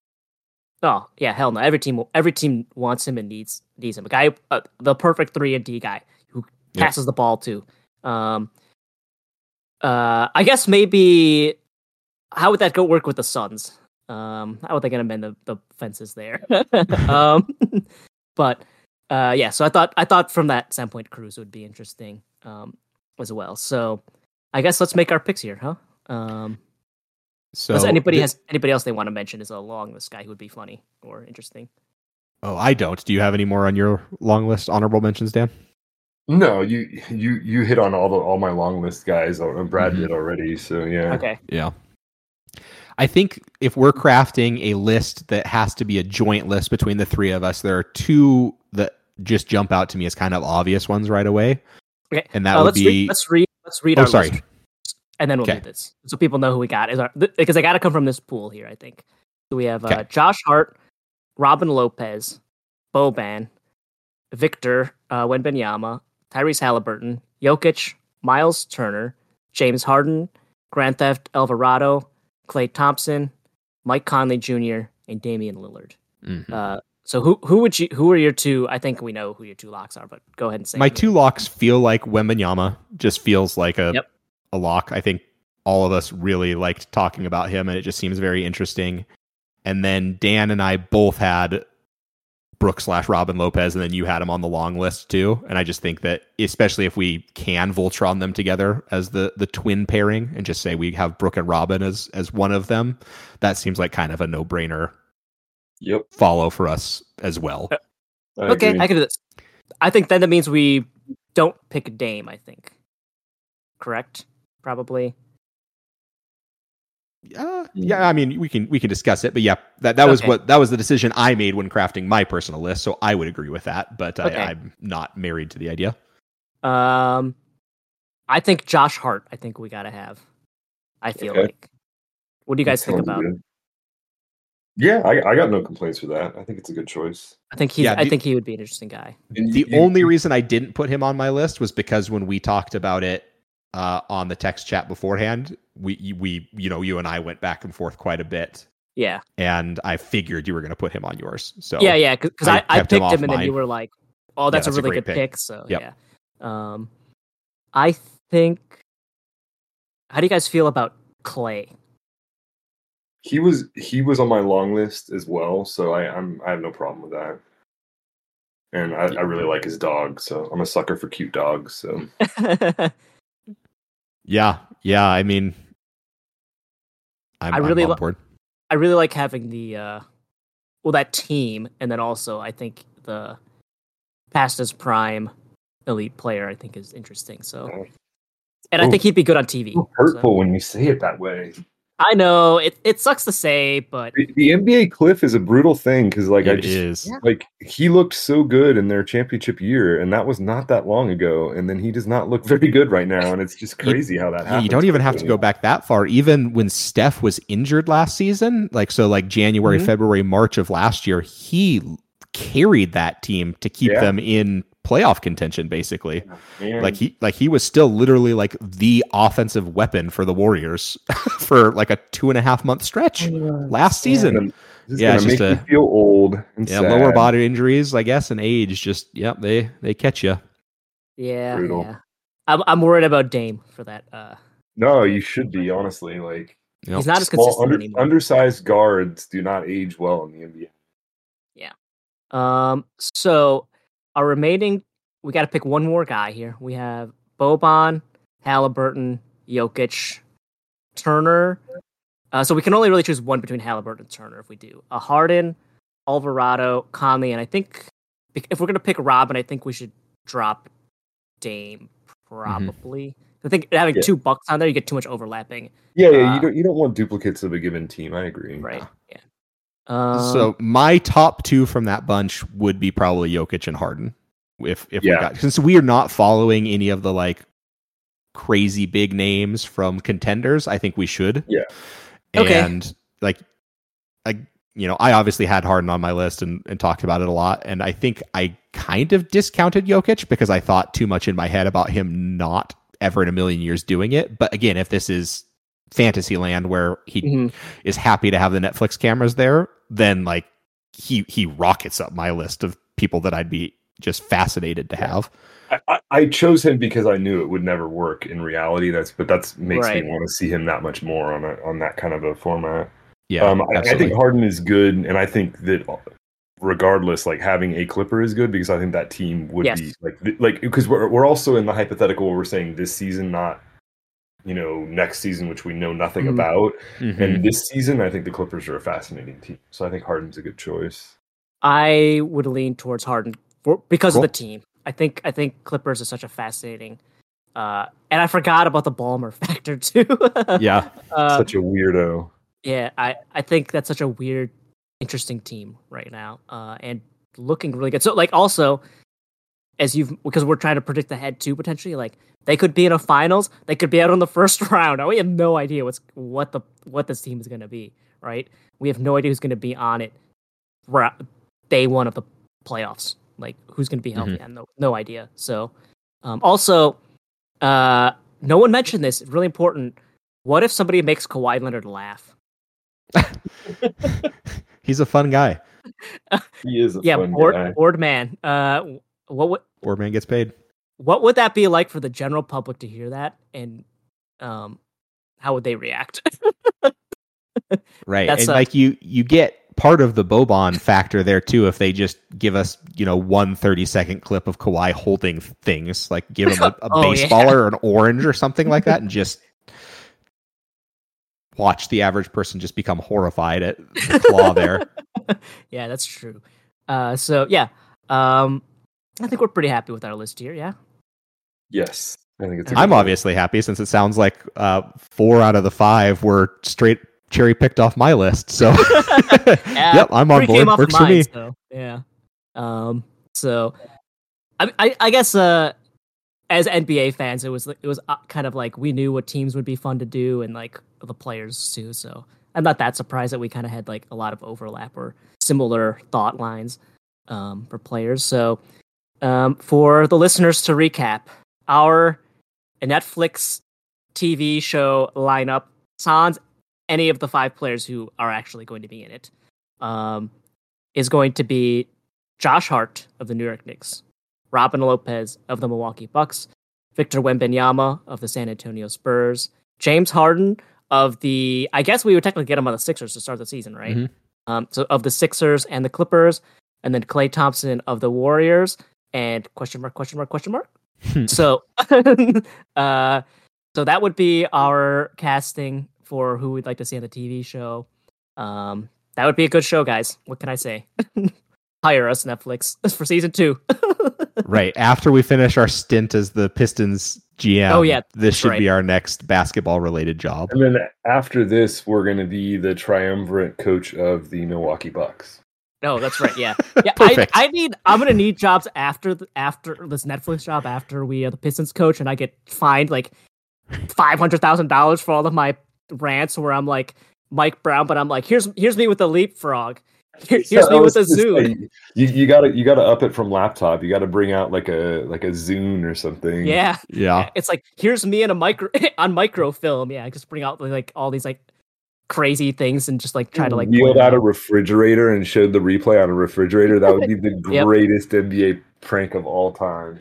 Oh yeah, hell no. Every team every team wants him and needs needs him. A guy, uh, the perfect three and D guy who Yep. passes the ball to. Um, uh, I guess maybe how would that go work with the Suns? Um, how are they going to mend the, the fences there? um, but uh, yeah, so I thought I thought from that standpoint, Cruz would be interesting um, as well. So I guess let's make our picks here, huh? Um, so does anybody thi- has anybody else they want to mention is along this guy who would be funny or interesting? Oh, I don't. Do you have any more on your long list honorable mentions, Dan? No, you you you hit on all the all my long list guys. uh, Brad Mhm. did already. So yeah. Okay. Yeah. I think if we're crafting a list that has to be a joint list between the three of us, there are two that just jump out to me as kind of obvious ones right away. Okay. And that Uh, would let's be read. Let's read. Let's read Oh, our sorry. list, and then we'll Okay. do this so people know who we got. Is our because I got to come from this pool here. I think so. We have uh, Okay. Josh Hart, Robin Lopez, Boban, Victor uh, Wembanyama, Tyrese Halliburton, Jokic, Miles Turner, James Harden, Grand Theft Alvarado, Klay Thompson, Mike Conley Jr., and Damian Lillard. Mhm. Uh, so who who would you who are your two? I think we know who your two locks are, but go ahead and say my who. two locks feel like Wembanyama just feels like a Yep. a lock. I think all of us really liked talking about him, and it just seems very interesting. And then Dan and I both had Brooke slash Robin Lopez, and then you had him on the long list too. And I just think that, especially if we can Voltron them together as the the twin pairing, and just say we have Brooke and Robin as as one of them, that seems like kind of a no brainer Yep. follow for us as well. I okay, agree. I can do this. I think then that means we don't pick a Dame. I think, correct? Probably. Uh, yeah, I mean, we can we can discuss it, but yeah, that that was Okay. what that was the decision I made when crafting my personal list. So I would agree with that, but Okay. I, I'm not married to the idea. Um, I think Josh Hart. I think we gotta have. I feel Okay. like. What do you guys That think about? good. Yeah, I, I got no complaints with that. I think it's a good choice. I think he. Yeah, I think he would be an interesting guy. The you- only you- reason I didn't put him on my list was because when we talked about it uh, on the text chat beforehand, we we you know you and I went back and forth quite a bit, Yeah. and I figured you were going to put him on yours. So Yeah, yeah. Because I I, I, kept him picked him, and then you were like, "Oh, that's, that's a a really great good pick. pick." So Yep. yeah. Um, I think. How do you guys feel about Klay? he was he was on my long list as well, so I, I'm I have no problem with that. And I, I really like his dog, so I'm a sucker for cute dogs. So yeah, yeah. I mean, I'm, I I'm really on li- board. I really like having the uh, well that team, and then also I think the past his prime elite player I think is interesting. So, Oh. and I Oh. think he'd be good on TV. so hurtful when you say it that way. I know it. It sucks to say, but The, the NBA cliff is a brutal thing because like I just is. Like he looked so good in their championship year, and that was not that long ago. And then he does not look very good right now, and it's just You- crazy how that Yeah, happens. you don't even have to go back that far. Even when Steph was injured last season, like so, like January, Mhm. February, March of last year, he carried that team to keep Yeah. them in playoff contention. Basically, Man. like he, like he was still literally like the offensive weapon for the Warriors for like a two and a half month stretch last season. This Yeah, gonna it's make just you a- feel old and Yeah, sad. lower body injuries, I guess, and age. Just yep, they they catch you. yeah, Brutal. yeah. I'm I'm worried about Dame for that. Uh, No, you should be honestly like Yep. he's not as small, consistent under, anymore. undersized guards do not age well in the NBA. Yeah. Um, so our remaining, we got to pick one more guy here. We have Boban, Halliburton, Jokic, Turner. Uh, so we can only really choose one between Halliburton and Turner if we do. A Harden, Alvarado, Conley, and I think if we're gonna pick Robin, I think we should drop Dame probably. I think having Yeah. two bucks on there, you get too much overlapping. Yeah, yeah. Uh, you don't you don't want duplicates of a given team. I agree. Right. Yeah. Um, so my top two from that bunch would be probably Jokic and Harden. If if Yeah. we got since we are not following any of the like crazy big names from contenders, I think we should. Yeah. Okay. And like I you know, I obviously had Harden on my list and, and talked about it a lot. And I think I kind of discounted Jokic because I thought too much in my head about him not ever in a million years doing it. But again, if this is fantasy land where he mhm. is happy to have the Netflix cameras there, then like he he rockets up my list of people that I'd be just fascinated to have. I, I, I chose him because I knew it would never work in reality. That's but that's makes Right. me want to see him that much more on a, on that kind of a format. Yeah, um, I, I think Harden is good, and I think that regardless, like having a Clipper is good because I think that team would Yes. be like like because we're we're also in the hypothetical where we're saying this season, not you know next season, which we know nothing Mhm. about. Mhm. And this season, I think the Clippers are a fascinating team. So I think Harden's a good choice. I would lean towards Harden for, because Cool. of the team. I think I think Clippers is such a fascinating, uh, and I forgot about the Ballmer factor too. yeah, uh, Such a weirdo. yeah. I I think that's such a weird, interesting team right now, uh, and looking really good. So like also, as you've because we're trying to predict the head too potentially. Like they could be in a finals, they could be out on the first round. We have no idea what's what the what this team is going to be. Right? We have no idea who's going to be on it. ra- Day one of the playoffs. Like who's going to be healthy? I have no no idea. So, um, also, uh, no one mentioned this. Really important. What if somebody makes Kawhi Leonard laugh? he's a fun guy. He is a yeah, fun bored, guy. bored man. Uh, what would Or man gets paid. what would that be like for the general public to hear that, and um, how would they react? Right. That's and a- like you you get part of the Boban factor there too if they just give us, you know, one 30 second clip of Kawhi holding things, like give him a, a Oh, yeah. baseball or an orange or something like that and just watch the average person just become horrified at the claw there. yeah, that's true. Uh, so yeah, um, I think we're pretty happy with our list here. Yeah. Yes, I think it's. a I'm good- obviously happy since it sounds like uh, four out of the five were straight cherry picked off my list. So, Yeah, yep, I'm on board. came off Works of for me. So, yeah. Um. So, I, I I guess uh, as NBA fans, it was it was uh, kind of like we knew what teams would be fun to do and like the players too. So I'm not that surprised that we kind of had like a lot of overlap or similar thought lines um, for players. So um, for the listeners to recap, our Netflix TV show lineup sans any of the five players who are actually going to be in it um, is going to be Josh Hart of the New York Knicks, Robin Lopez of the Milwaukee Bucks, Victor Wembanyama of the San Antonio Spurs, James Harden of the I guess we would technically get him on the Sixers to start the season, right? Mhm. Um, so of the Sixers and the Clippers, and then Klay Thompson of the Warriors, and question mark question mark question mark. so, uh, so that would be our casting for who we'd like to see on the TV show. Um, that would be a good show, guys. What can I say? Hire us, Netflix, for season two. right after we finish our stint as the Pistons GM. Oh, yeah, this should right. be our next basketball related job. And then after this, we're going to be the triumvirate coach of the Milwaukee Bucks. No, that's right. Yeah, yeah. I, I need. I'm gonna need jobs after the, after this Netflix job after we are the Pistons coach, and I get fined like five hundred thousand dollars for all of my rants where I'm like Mike Brown, but I'm like, here's here's me with the leapfrog. Here- Here's me with was the gonna zoo. You, you gotta you gotta up it from laptop. You gotta bring out like a like a Zune or something. Yeah, Yeah. it's like here's me in a micro on microfilm. Yeah, I just bring out like all these like crazy things and just like try to like wheeled out a refrigerator and showed the replay on a refrigerator. That would be the Yep. greatest NBA prank of all time.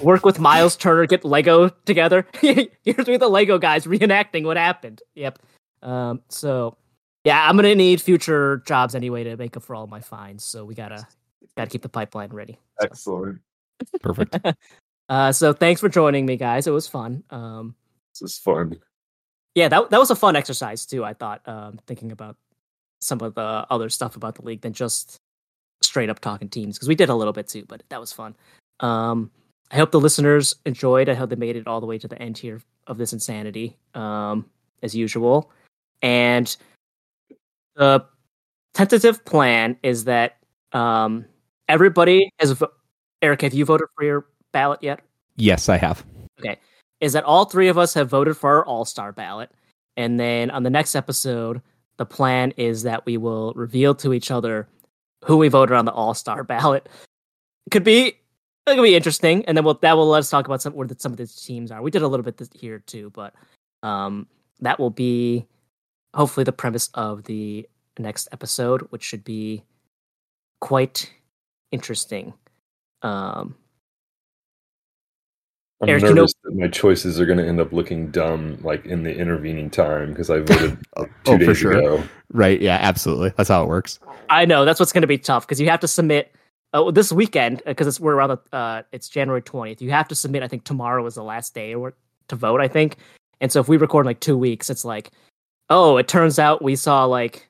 work with Miles Turner, get Lego together. Here's me with the Lego guys reenacting what happened. Yep. Um, so yeah, I'm gonna need future jobs anyway to make up for all my fines. So we gotta gotta keep the pipeline ready. So, Excellent. Perfect. uh, so thanks for joining me, guys. It was fun. Um, This is fun. Yeah, that that was a fun exercise too. I thought um, thinking about some of the other stuff about the league than just straight up talking teams because we did a little bit too, but that was fun. Um, I hope the listeners enjoyed. I hope they made it all the way to the end here of this insanity, um, as usual. And the tentative plan is that um, everybody has. Vo- Eric, have you voted for your ballot yet? yes, I have. Is that all three of us have voted for our all star ballot. And then on the next episode, the plan is that we will reveal to each other who we voted on the all star ballot. Could be it could be interesting, and then we'll that will let us talk about some where some of these teams are. We did a little bit this, here too, but um, that will be hopefully the premise of the next episode, which should be quite interesting. Um, I'm Eric, you know- nervous that my choices are going to end up looking dumb, like in the intervening time, because I voted uh, two Oh, for days sure. ago. Right. Yeah, absolutely. That's how it works. I know that's what's going to be tough because you have to submit uh, this weekend because it's we're around the uh, it's January twentieth. You have to submit. I think tomorrow is the last day or to vote. I think, and so if we record in like two weeks, it's like, oh, it turns out we saw like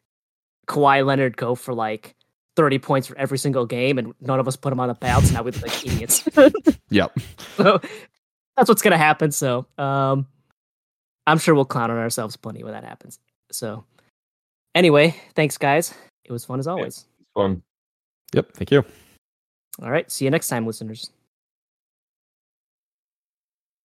Kawhi Leonard go for like thirty points for every single game, and none of us put him on the ballot. So now we look like idiots. Yep. so that's what's going to happen. So um, I'm sure we'll clown on ourselves plenty when that happens. So anyway, thanks guys. It was fun as always. Fun. Yep. Thank you. All right. See you next time, listeners.